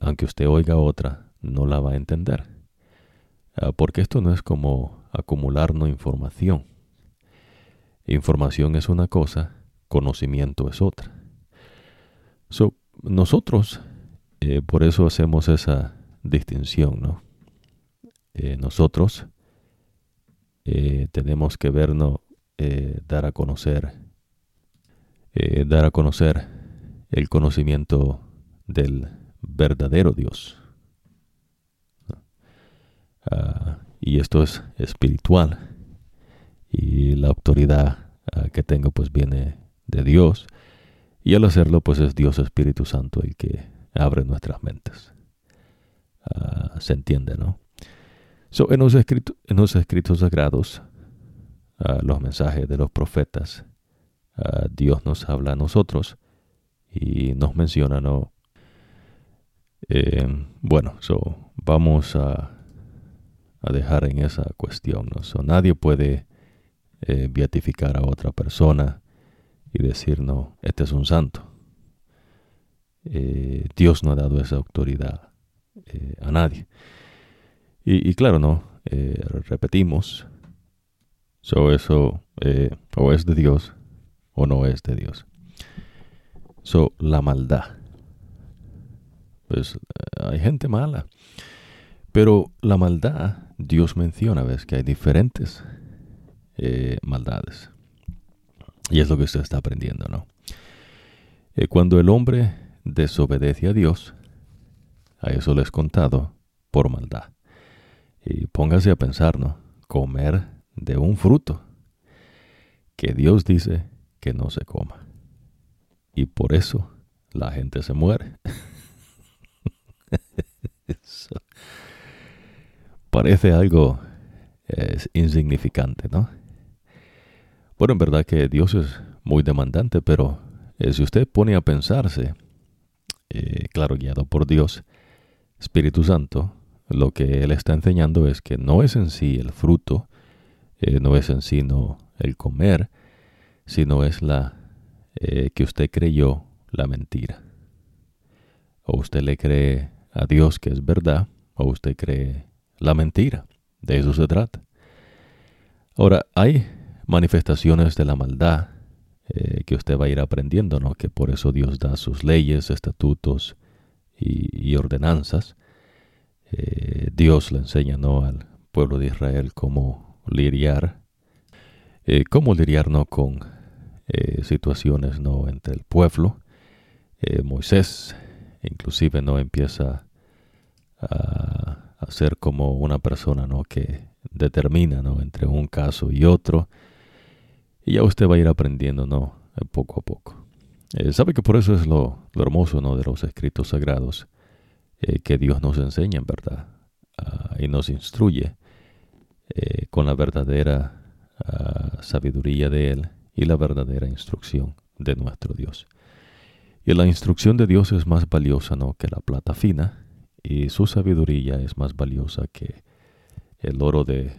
aunque usted oiga otra, no la va a entender. Ah, porque esto no es como acumular no información. Información es una cosa, conocimiento es otra. Nosotros, eh, por eso hacemos esa distinción, ¿no? Eh, nosotros eh, tenemos que vernos, dar a conocer, dar a conocer el conocimiento del verdadero Dios. Ah, y esto es espiritual y la autoridad ah, que tengo pues viene de Dios y al hacerlo pues es Dios Espíritu Santo el que abre nuestras mentes. Ah, se entiende, ¿no? So, en, los escritos, en los escritos sagrados, los mensajes de los profetas, Dios nos habla a nosotros y nos menciona, ¿no? Eh, bueno, so, vamos a dejar en esa cuestión. ¿no? nadie puede eh, beatificar a otra persona y decir, no, este es un santo. Eh, Dios no ha dado esa autoridad eh, a nadie. Y, claro, no, repetimos, so eso o es de Dios o no es de Dios. So, la maldad. Pues hay gente mala. Pero la maldad, Dios menciona, ves que hay diferentes eh, maldades. Y es lo que usted está aprendiendo, ¿no? Eh, cuando el hombre desobedece a Dios, a eso les he contado, por maldad. Y póngase a pensar, ¿no? Comer de un fruto que Dios dice que no se coma. Y por eso la gente se muere. parece algo insignificante, ¿no? Bueno, en verdad que Dios es muy demandante, pero eh, si usted pone a pensarse, eh, claro, guiado por Dios, Espíritu Santo, lo que Él está enseñando es que no es en sí el fruto, eh, no es en sí no el comer, sino es la que usted creyó la mentira. O usted le cree a Dios que es verdad, o usted cree la mentira. De eso se trata. Ahora, hay manifestaciones de la maldad eh, que usted va a ir aprendiendo, ¿no? Que por eso Dios da sus leyes, estatutos y, ordenanzas. Eh, Dios le enseña, ¿no? Al pueblo de Israel cómo lidiar, eh, cómo lidiar, ¿no? Con situaciones, ¿no? Entre el pueblo. Moisés, inclusive, ¿no? Empieza a ser como una persona ¿no? que determina ¿no? entre un caso y otro. Y ya usted va a ir aprendiendo ¿no? Eh, poco a poco. Eh, sabe que por eso es lo, hermoso ¿no? de los escritos sagrados, eh, que Dios nos enseña en verdad ah, y nos instruye con la verdadera ah, sabiduría de Él y la verdadera instrucción de nuestro Dios. Y la instrucción de Dios es más valiosa ¿no? que la plata fina y su sabiduría es más valiosa que el oro de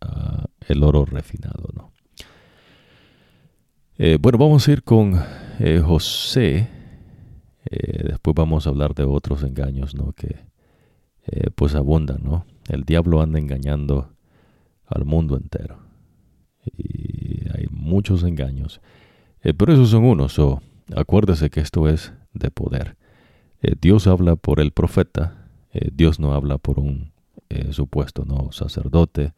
ah, el oro refinado, ¿no? Eh, bueno, vamos a ir con eh, José. Eh, después vamos a hablar de otros engaños, ¿no? Que pues abundan, ¿no? El diablo anda engañando al mundo entero. Y hay muchos engaños. pero esos son unos. o acuérdese que esto es de poder. Dios habla por el profeta, Dios no habla por un supuesto no sacerdote,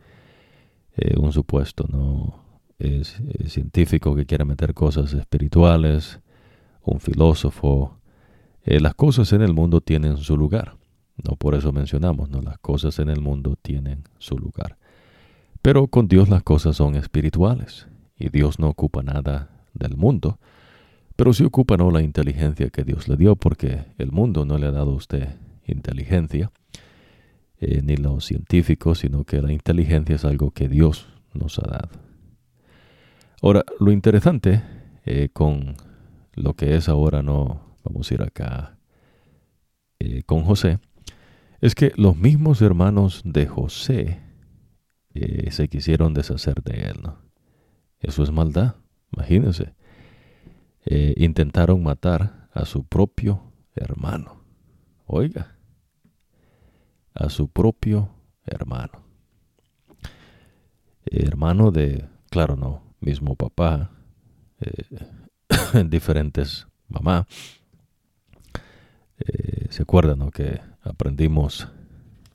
un supuesto no científico que quiere meter cosas espirituales, un filósofo. las cosas en el mundo tienen su lugar. No por eso mencionamos, no las cosas en el mundo tienen su lugar. Pero con Dios las cosas son espirituales y Dios no ocupa nada del mundo pero sí ocupa ¿no? la inteligencia que Dios le dio, porque el mundo no le ha dado a usted inteligencia, eh, ni los científicos, sino que la inteligencia es algo que Dios nos ha dado. Ahora, lo interesante eh, con lo que es ahora, no vamos a ir acá eh, con José, es que los mismos hermanos de José eh, se quisieron deshacer de él. ¿no? Eso es maldad, imagínense. intentaron matar a su propio hermano. Oiga, a su propio hermano. Hermano de, claro, no, mismo papá, eh, diferentes mamá. Eh, ¿Se acuerdan que aprendimos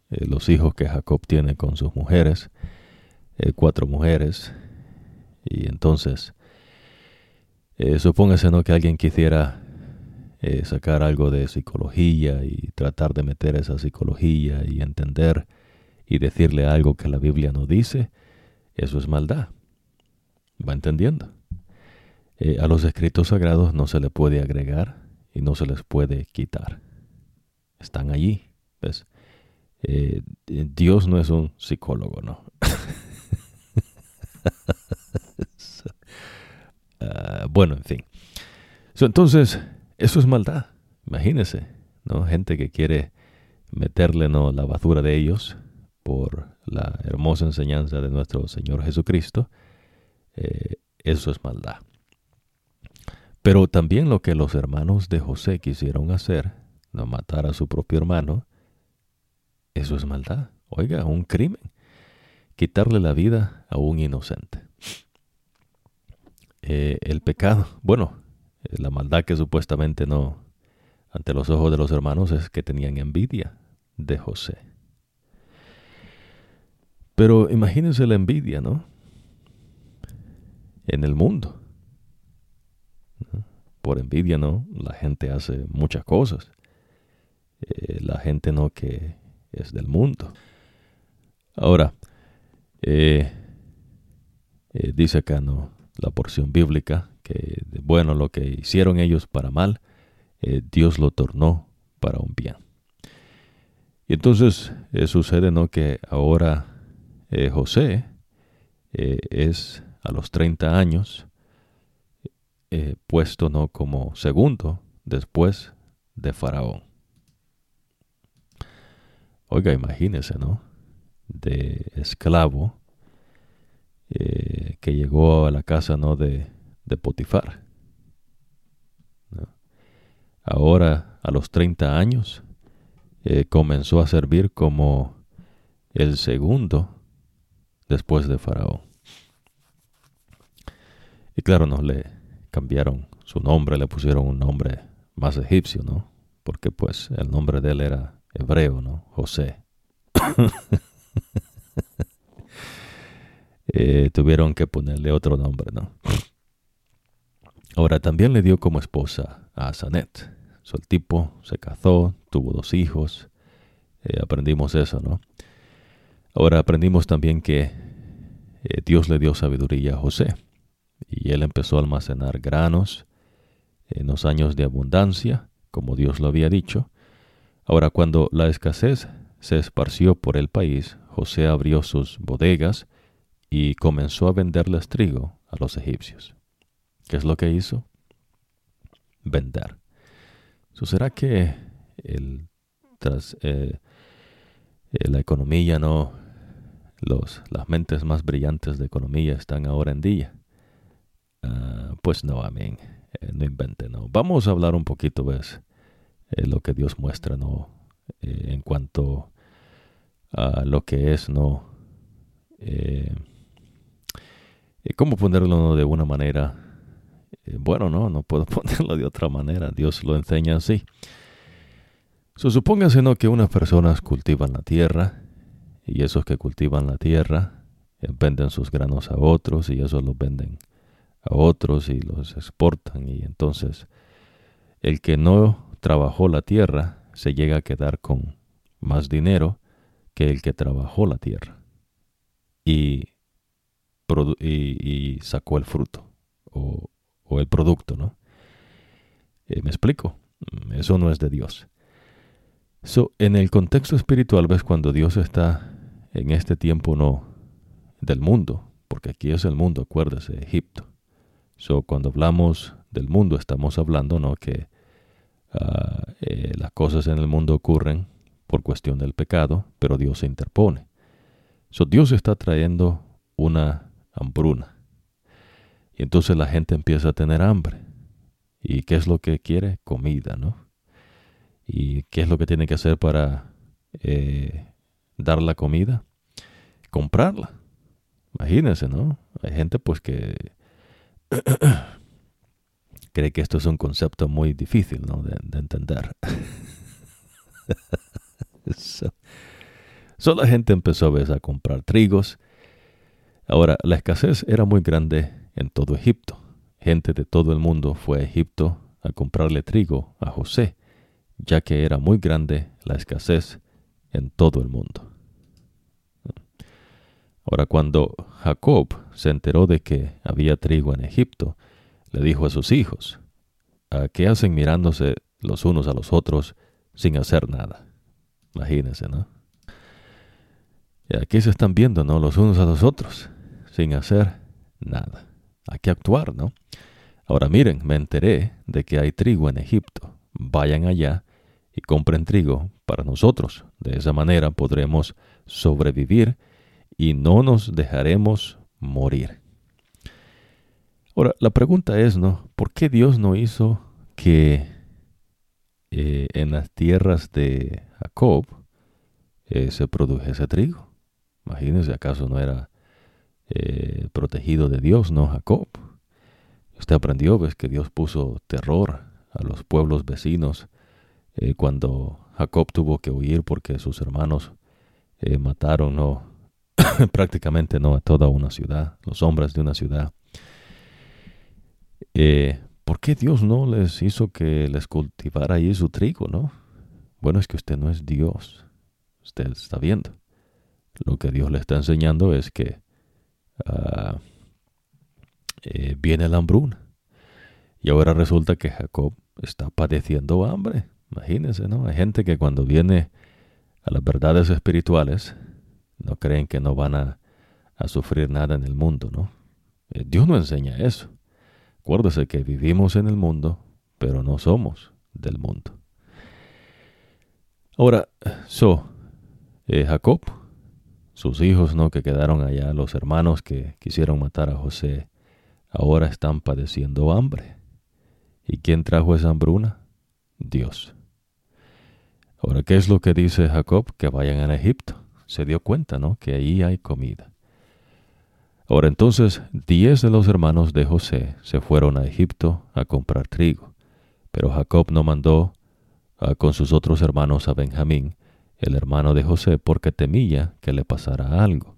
eh, los hijos que Jacob tiene con sus mujeres? cuatro mujeres. Y entonces, supóngase ¿no? que alguien quisiera sacar algo de psicología y tratar de meter esa psicología y entender y decirle algo que la Biblia no dice, eso es maldad. ¿Va entendiendo? Eh, a los escritos sagrados no se le puede agregar y no se les puede quitar. Están allí. ¿ves? Eh, Dios no es un psicólogo, ¿no? Ah, bueno, en fin. entonces, eso es maldad. Imagínese, ¿no? Gente que quiere meterle ¿no? la basura de ellos por la hermosa enseñanza de nuestro Señor Jesucristo. Eh, eso es maldad. Pero también lo que los hermanos de José quisieron hacer, no matar a su propio hermano, eso es maldad. Oiga, un crimen. Quitarle la vida a un inocente. Eh, el pecado, bueno, eh, la maldad que supuestamente no, ante los ojos de los hermanos, es que tenían envidia de José. Pero imagínense la envidia, ¿no? En el mundo. Por envidia, ¿no? La gente hace muchas cosas. Eh, la gente no que es del mundo. Ahora, eh, eh, dice acá, ¿no? La porción bíblica, que bueno, lo que hicieron ellos para mal, Dios lo tornó para un bien. Y entonces sucede, ¿no? Que ahora José es a los 30 años eh, puesto no como segundo después de Faraón. Oiga, imagínese, ¿no? De esclavo eh, que llegó a la casa, ¿no? De, de Potifar. Ahora, a los 30 años, eh, comenzó a servir como el segundo después de Faraón. Y claro, no le, cambiaron su nombre, le pusieron un nombre más egipcio, ¿no? Porque pues el nombre de él era hebreo, ¿no? José. Eh, tuvieron que ponerle otro nombre, ¿no? Ahora también le dio como esposa a Sanet. So, el tipo se casó, tuvo dos hijos. Eh, aprendimos eso, ¿no? Ahora aprendimos también que eh, Dios le dio sabiduría a José y él empezó a almacenar granos en los años de abundancia, como Dios lo había dicho. Ahora, cuando la escasez se esparció por el país, José abrió sus bodegas y comenzó a venderles trigo a los egipcios. ¿Qué es lo que hizo? Vender. ¿Será que el, tras eh, eh, la economía no, los, las mentes más brillantes de economía están ahora en día? Ah, pues no, amén. Eh, no invente, no. Vamos a hablar un poquito, ¿ves? Eh, lo que Dios muestra, ¿no? Eh, en cuanto a lo que es, ¿no? ¿Cómo ponerlo de una manera? bueno, no, no puedo ponerlo de otra manera. Dios lo enseña así. Supóngase, ¿no? Que unas personas cultivan la tierra y esos que cultivan la tierra venden sus granos a otros y esos los venden a otros y los exportan y entonces el que no trabajó la tierra se llega a quedar con más dinero que el que trabajó la tierra y, y, sacó el fruto o, el producto, ¿no? Eh, ¿Me explico? Eso no es de Dios. So, en el contexto espiritual ves cuando Dios está en este tiempo no del mundo, porque aquí es el mundo, acuérdese, Egipto So, cuando hablamos del mundo, estamos hablando, ¿no? Que ah, eh, las cosas en el mundo ocurren por cuestión del pecado, pero Dios se interpone. So, Dios está trayendo una hambruna. Y entonces la gente empieza a tener hambre. ¿Y qué es lo que quiere? Comida, ¿no? ¿Y qué es lo que tiene que hacer para eh, dar la comida? Comprarla. Imagínense, ¿no? Hay gente pues que cree que esto es un concepto muy difícil, ¿no? De, entender. Solo la gente empezó a, veces, a comprar trigos. Ahora, la escasez era muy grande en todo Egipto. Gente de todo el mundo fue a Egipto a comprarle trigo a José, ya que era muy grande la escasez en todo el mundo. Ahora cuando Jacob se enteró de que había trigo en Egipto, le dijo a sus hijos, ¿a qué hacen mirándose los unos a los otros sin hacer nada? Imagínense, ¿no? Y aquí se están viendo, ¿no? Los unos a los otros, sin hacer nada. Hay que actuar, ¿no? Ahora miren, me enteré de que hay trigo en Egipto. Vayan allá y compren trigo para nosotros. De esa manera podremos sobrevivir y no nos dejaremos morir. Ahora, la pregunta es, ¿no? ¿Por qué Dios no hizo que eh, en las tierras de Jacob eh, se produjese trigo? Imagínense, ¿acaso no era eh, protegido de Dios, no Jacob? Usted aprendió, ves que Dios puso terror a los pueblos vecinos cuando Jacob tuvo que huir porque sus hermanos mataron, ¿no? prácticamente no a toda una ciudad, los hombres de una ciudad. Eh, ¿Por qué Dios no les hizo que les cultivara ahí su trigo, no? Bueno, es que usted no es Dios. Usted está viendo. Lo que Dios le está enseñando es que ah, eh, viene la hambruna. Y ahora resulta que Jacob está padeciendo hambre. Imagínense, ¿no? Hay gente que cuando viene a las verdades espirituales no creen que no van a, sufrir nada en el mundo, ¿no? Eh, Dios no enseña eso. Acuérdese que vivimos en el mundo, pero no somos del mundo. Ahora, so, eh, Jacob, sus hijos, ¿no? Que quedaron allá, los hermanos que quisieron matar a José, ahora están padeciendo hambre. ¿Y quién trajo esa hambruna? Dios. Ahora, ¿qué es lo que dice Jacob? Que vayan a Egipto se dio cuenta, ¿no? Que ahí hay comida. Ahora entonces, diez de los hermanos de José se fueron a Egipto a comprar trigo, pero Jacob no mandó ah, con sus otros hermanos a Benjamín, el hermano de José, porque temía que le pasara algo.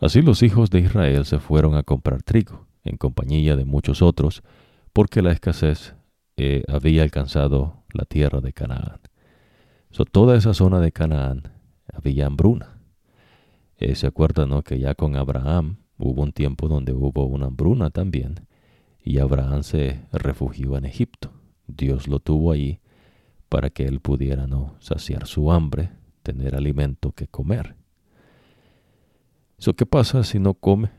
Así los hijos de Israel se fueron a comprar trigo, en compañía de muchos otros, porque la escasez eh, había alcanzado la tierra de Canaán. So, toda esa zona de Canaán había hambruna. Eh, se acuerdan ¿no? que ya con Abraham hubo un tiempo donde hubo una hambruna también y Abraham se refugió en Egipto. Dios lo tuvo ahí para que él pudiera no saciar su hambre, tener alimento que comer. ¿Eso qué pasa si no come?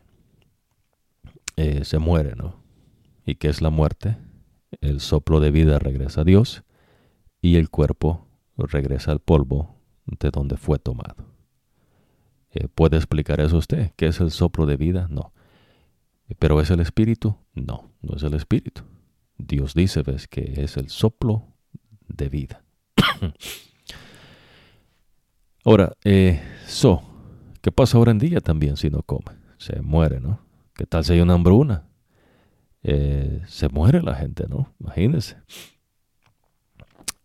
Eh, se muere, ¿no? ¿Y qué es la muerte? El soplo de vida regresa a Dios y el cuerpo regresa al polvo de donde fue tomado. Eh, ¿Puede explicar eso usted? ¿Qué es el soplo de vida? No. ¿Pero es el espíritu? No, no es el espíritu. Dios dice, ves, que es el soplo de vida. ahora, eh, so, ¿qué pasa ahora en día también si no come? Se muere, ¿no? ¿Qué tal si hay una hambruna? Eh, se muere la gente, ¿no? Imagínense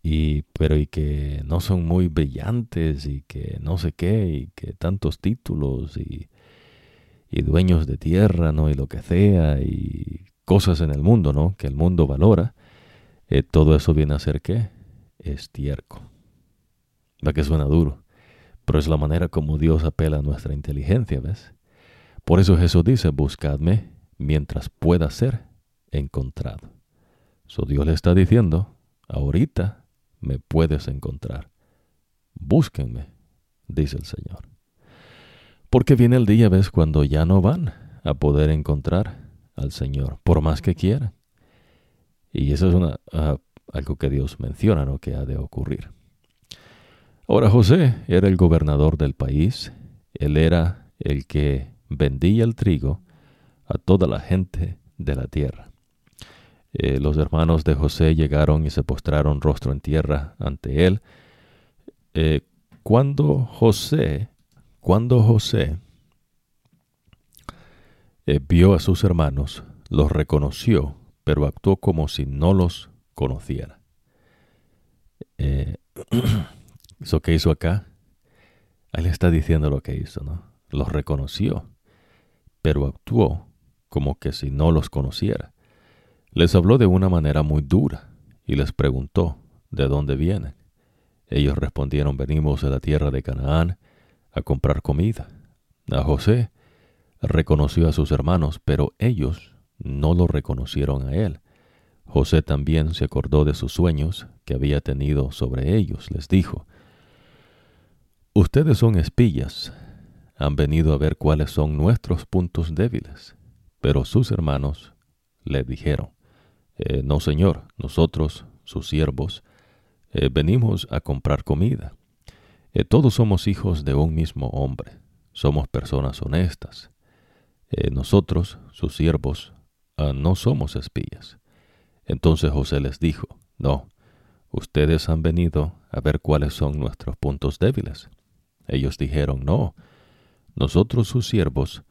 y pero y que no son muy brillantes y que no sé qué y que tantos títulos y, y dueños de tierra no y lo que sea y cosas en el mundo no que el mundo valora eh, todo eso viene a ser qué estiércol. Va que suena duro pero es la manera como Dios apela a nuestra inteligencia ves por eso Jesús dice buscadme mientras pueda ser encontrado so Dios le está diciendo ahorita me puedes encontrar. Búsquenme, dice el Señor. Porque viene el día, ves, cuando ya no van a poder encontrar al Señor, por más que quieran. Y eso es ah, algo que Dios menciona, ¿no? Que ha de ocurrir. Ahora José era el gobernador del país, él era el que vendía el trigo a toda la gente de la tierra. Eh, los hermanos de José llegaron y se postraron rostro en tierra ante él. Eh, cuando José, cuando José eh, vio a sus hermanos, los reconoció, pero actuó como si no los conociera. ¿Eso que hizo acá? Él está diciendo lo que hizo, ¿no? Los reconoció, pero actuó como que si no los conociera. Les habló de una manera muy dura y les preguntó de dónde vienen. Ellos respondieron, venimos de la tierra de Canaán a comprar comida. A José reconoció a sus hermanos, pero ellos no lo reconocieron a él. José también se acordó de sus sueños que había tenido sobre ellos. Les dijo, Ustedes son espías, han venido a ver cuáles son nuestros puntos débiles. Pero sus hermanos le dijeron, eh, no, Señor, nosotros, sus siervos, eh, venimos a comprar comida. Eh, todos somos hijos de un mismo hombre, somos personas honestas. nosotros, sus siervos, ah, no somos espías. Entonces José les dijo, no, ustedes han venido a ver cuáles son nuestros puntos débiles. Ellos dijeron, no, nosotros sus siervos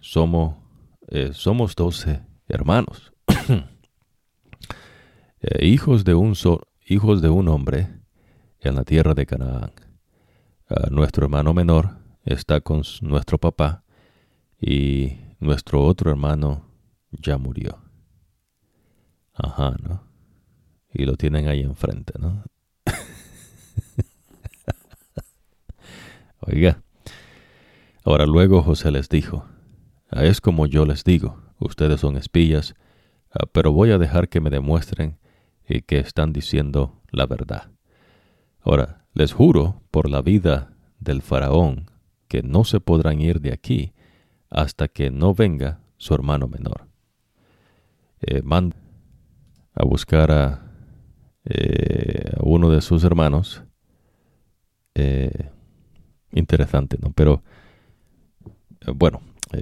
somos, somos doce hermanos. Eh, hijos, de un hijos de un hombre en la tierra de Canaán. Ah, nuestro hermano menor está con nuestro papá y nuestro otro hermano ya murió. Ajá, ¿no? Y lo tienen ahí enfrente, ¿no? Oiga. Ahora luego José les dijo, ah, es como yo les digo, ustedes son espías, pero voy a dejar que me demuestren y que están diciendo la verdad. Ahora, les juro por la vida del faraón que no se podrán ir de aquí hasta que no venga su hermano menor. Eh, manda a buscar a, eh, uno de sus hermanos. Eh, interesante, ¿no? Pero bueno,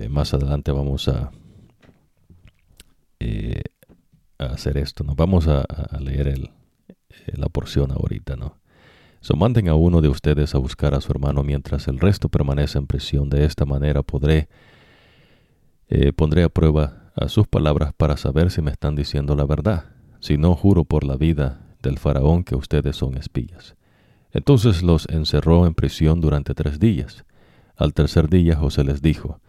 más adelante vamos a hacer esto. ¿no? Vamos a, leer el, eh, la porción ahorita, ¿no? So, manden a uno de ustedes a buscar a su hermano mientras el resto permanece en prisión. De esta manera podré, eh, pondré a prueba a sus palabras para saber si me están diciendo la verdad. Si no, juro por la vida del faraón que ustedes son espías. Entonces los encerró en prisión durante tres días. Al tercer día José les dijo,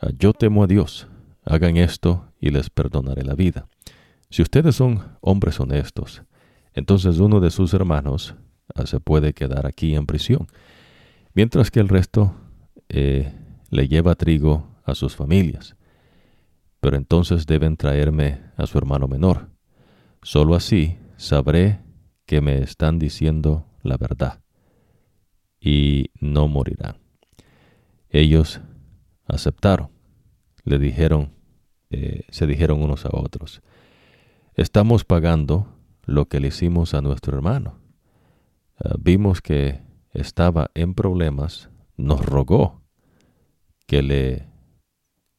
ah, Yo temo a Dios, hagan esto y les perdonaré la vida. Si ustedes son hombres honestos, entonces uno de sus hermanos ah, se puede quedar aquí en prisión, mientras que el resto eh, le lleva trigo a sus familias. Pero entonces deben traerme a su hermano menor. Solo así sabré que me están diciendo la verdad y no morirán. Ellos aceptaron, le dijeron, eh, se dijeron unos a otros, estamos pagando lo que le hicimos a nuestro hermano. Ah, vimos que estaba en problemas, nos rogó que le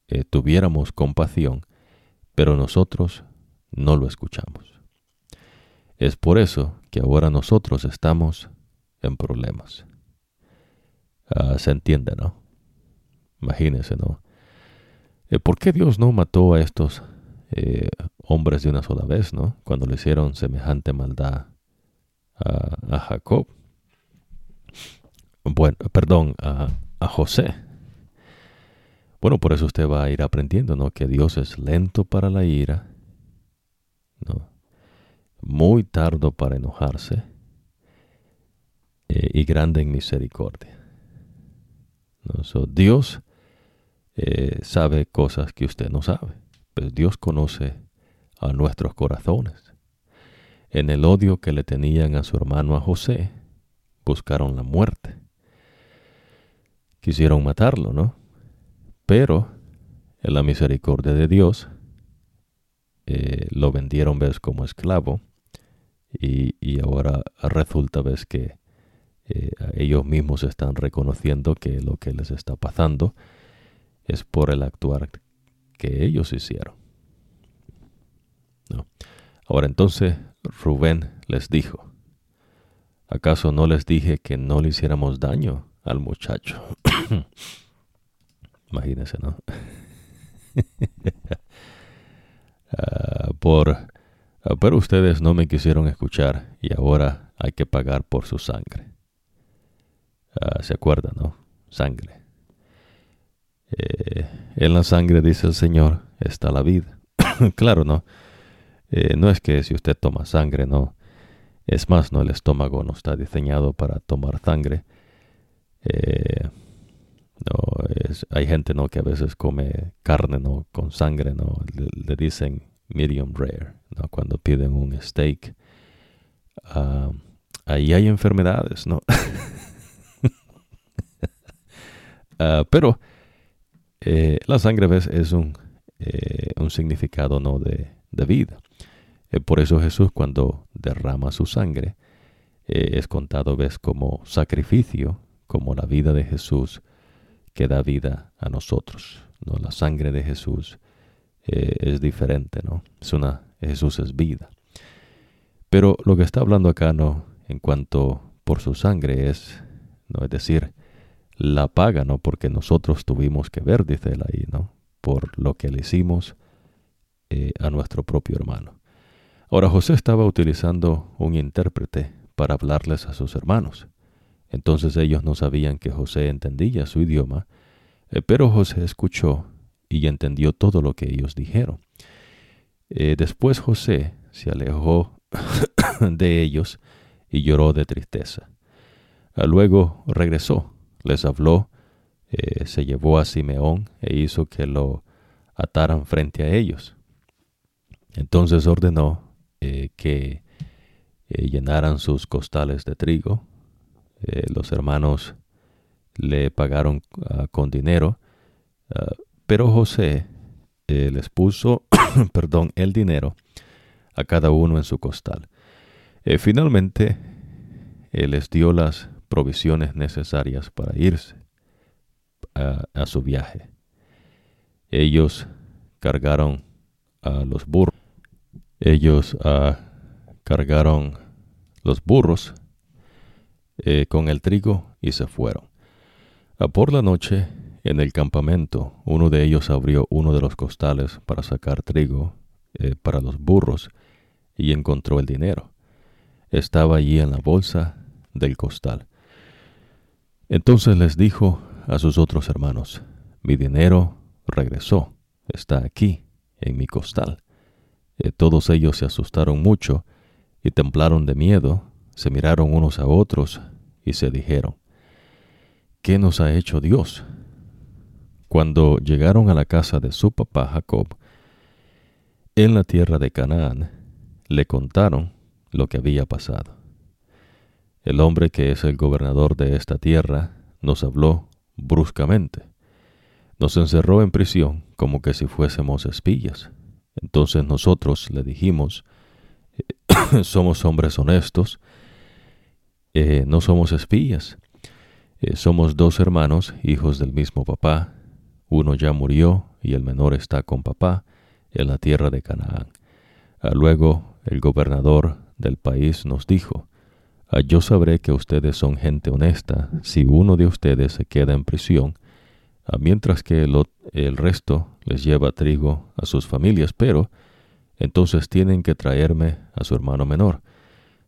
eh, tuviéramos compasión, pero nosotros no lo escuchamos. Es por eso que ahora nosotros estamos en problemas. Ah, se entiende, ¿no? Imagínense, ¿no? Eh, ¿Por qué Dios no mató a estos eh, hombres de una sola vez, ¿no? Cuando le hicieron semejante maldad a, Jacob. Bueno, perdón, a, José. Bueno, por eso usted va a ir aprendiendo, ¿no? Que Dios es lento para la ira, ¿no? Muy tardo para enojarse eh, y grande en misericordia. ¿no? Dios eh, sabe cosas que usted no sabe pues Dios conoce a nuestros corazones. En el odio que le tenían a su hermano a José, buscaron la muerte. Quisieron matarlo, ¿no? Pero en la misericordia de Dios, eh, lo vendieron, ves, como esclavo, y, y ahora resulta, ves, que eh, ellos mismos están reconociendo que lo que les está pasando es por el actuar que ellos hicieron. Ahora entonces Rubén les dijo, ¿acaso no les dije que no le hiciéramos daño al muchacho? Imagínense, ¿no? Ah, por, ah, pero ustedes no me quisieron escuchar y ahora hay que pagar por su sangre. Ah, ¿Se acuerdan, no? Sangre. Eh, en la sangre, dice el Señor, está la vida. claro, ¿no? Eh, no es que si usted toma sangre, no. Es más, no el estómago no está diseñado para tomar sangre. Eh, no, es, hay gente no que a veces come carne no con sangre, no le, dicen medium rare, no cuando piden un steak. Ah, ahí hay enfermedades, no. Ah, pero eh, la sangre ¿ves? es un, eh, un significado no de, de vida. Eh, por eso Jesús cuando derrama su sangre es contado ves como sacrificio, como la vida de Jesús que da vida a nosotros. ¿no? La sangre de Jesús es diferente, ¿no? Es una, Jesús es vida. Pero lo que está hablando acá no en cuanto por su sangre es, no es decir, la paga, ¿no? Porque nosotros tuvimos que ver, dice él ahí, ¿no? Por lo que le hicimos eh, a nuestro propio hermano. Ahora José estaba utilizando un intérprete para hablarles a sus hermanos. Entonces ellos no sabían que José entendía su idioma, eh, pero José escuchó y entendió todo lo que ellos dijeron. Eh, después José se alejó de ellos y lloró de tristeza. Luego regresó les habló, eh, se llevó a Simeón e hizo que lo ataran frente a ellos. Entonces ordenó eh, que eh, llenaran sus costales de trigo. los hermanos le pagaron ah, con dinero, ah, pero José les puso, perdón, el dinero a cada uno en su costal. finalmente, les dio las provisiones necesarias para irse a, su viaje. Ellos cargaron a los burros. Ellos uh, cargaron los burros eh, con el trigo y se fueron. Uh, por la noche, en el campamento, uno de ellos abrió uno de los costales para sacar trigo eh, para los burros y encontró el dinero. Estaba allí en la bolsa del costal. Entonces les dijo a sus otros hermanos, mi dinero regresó, está aquí, en mi costal. Y todos ellos se asustaron mucho y temblaron de miedo, se miraron unos a otros y se dijeron, ¿qué nos ha hecho Dios? Cuando llegaron a la casa de su papá Jacob, en la tierra de Canaán, le contaron lo que había pasado. El hombre que es el gobernador de esta tierra nos habló bruscamente. Nos encerró en prisión como que si fuésemos espías. Entonces nosotros le dijimos, eh, somos hombres honestos, eh, no somos espías, eh, somos dos hermanos, hijos del mismo papá, uno ya murió y el menor está con papá en la tierra de Canaán. Ah, luego el gobernador del país nos dijo, yo sabré que ustedes son gente honesta si uno de ustedes se queda en prisión, ah, mientras que el, resto les lleva trigo a sus familias, pero entonces tienen que traerme a su hermano menor.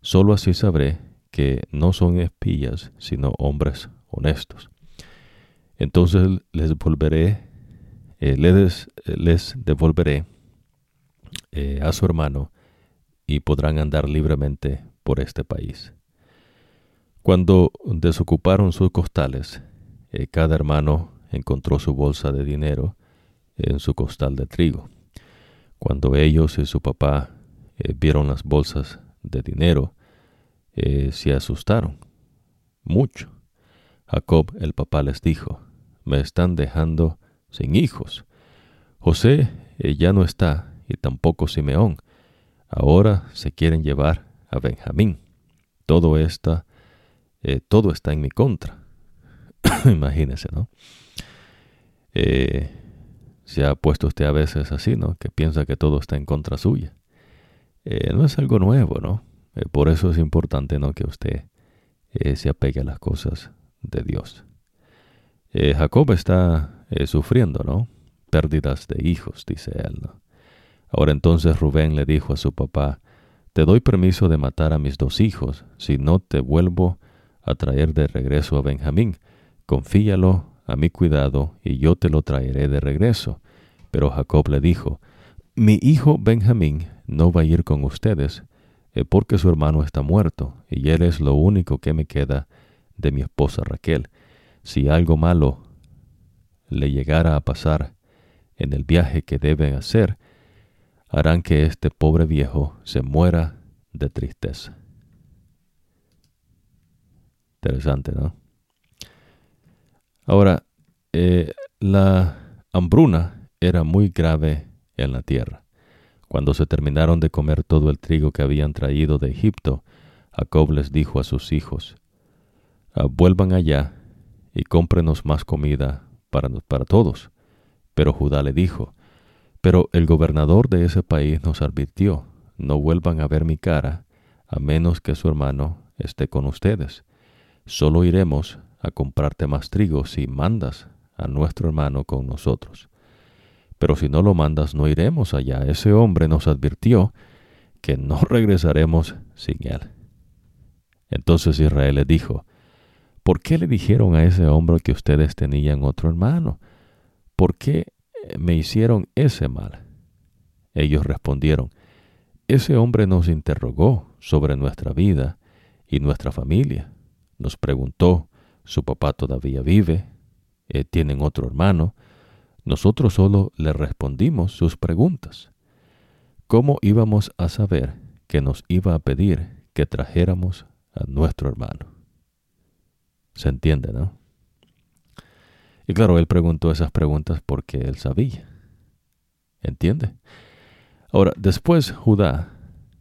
Solo así sabré que no son espías, sino hombres honestos. Entonces les volveré, eh, les, les, devolveré eh, a su hermano y podrán andar libremente por este país. Cuando desocuparon sus costales, eh, cada hermano encontró su bolsa de dinero en su costal de trigo. Cuando ellos y su papá eh, vieron las bolsas de dinero, eh, se asustaron mucho. Jacob, el papá, les dijo, me están dejando sin hijos. José ya no está y tampoco Simeón. Ahora se quieren llevar a Benjamín. Todo está, eh, todo está en mi contra. Imagínese, ¿no? Eh, se ha puesto usted a veces así, ¿no? Que piensa que todo está en contra suya. no es algo nuevo, ¿no? por eso es importante, ¿no? Que usted se apegue a las cosas de Dios. Jacob está sufriendo, ¿no? Pérdidas de hijos, dice él, ¿no? Ahora entonces Rubén le dijo a su papá, Te doy permiso de matar a mis dos hijos, si no te vuelvo a traer de regreso a Benjamín. Confíalo a mi cuidado, y yo te lo traeré de regreso. Pero Jacob le dijo, Mi hijo Benjamín no va a ir con ustedes, eh, porque su hermano está muerto, y él es lo único que me queda de mi esposa Raquel. Si algo malo le llegara a pasar en el viaje que deben hacer, harán que este pobre viejo se muera de tristeza. Interesante, ¿no? Ahora, eh, la hambruna era muy grave en la tierra. Cuando se terminaron de comer todo el trigo que habían traído de Egipto, Jacob les dijo a sus hijos, ah, vuelvan allá y cómprenos más comida para, para todos. Pero Judá le dijo, pero el gobernador de ese país nos advirtió, no vuelvan a ver mi cara, a menos que su hermano esté con ustedes. Solo iremos a comprarte más trigo si mandas a nuestro hermano con nosotros. Pero si no lo mandas, no iremos allá. Ese hombre nos advirtió que no regresaremos sin él. Entonces Israel le dijo, ¿por qué le dijeron a ese hombre que ustedes tenían otro hermano? ¿Por qué me hicieron ese mal? Ellos respondieron, ese hombre nos interrogó sobre nuestra vida y nuestra familia. Nos preguntó, su papá todavía vive, eh, tienen otro hermano. Nosotros solo le respondimos sus preguntas. ¿Cómo íbamos a saber que nos iba a pedir que trajéramos a nuestro hermano? Se entiende, ¿no? Y claro, él preguntó esas preguntas porque él sabía. ¿Entiende? Ahora, después Judá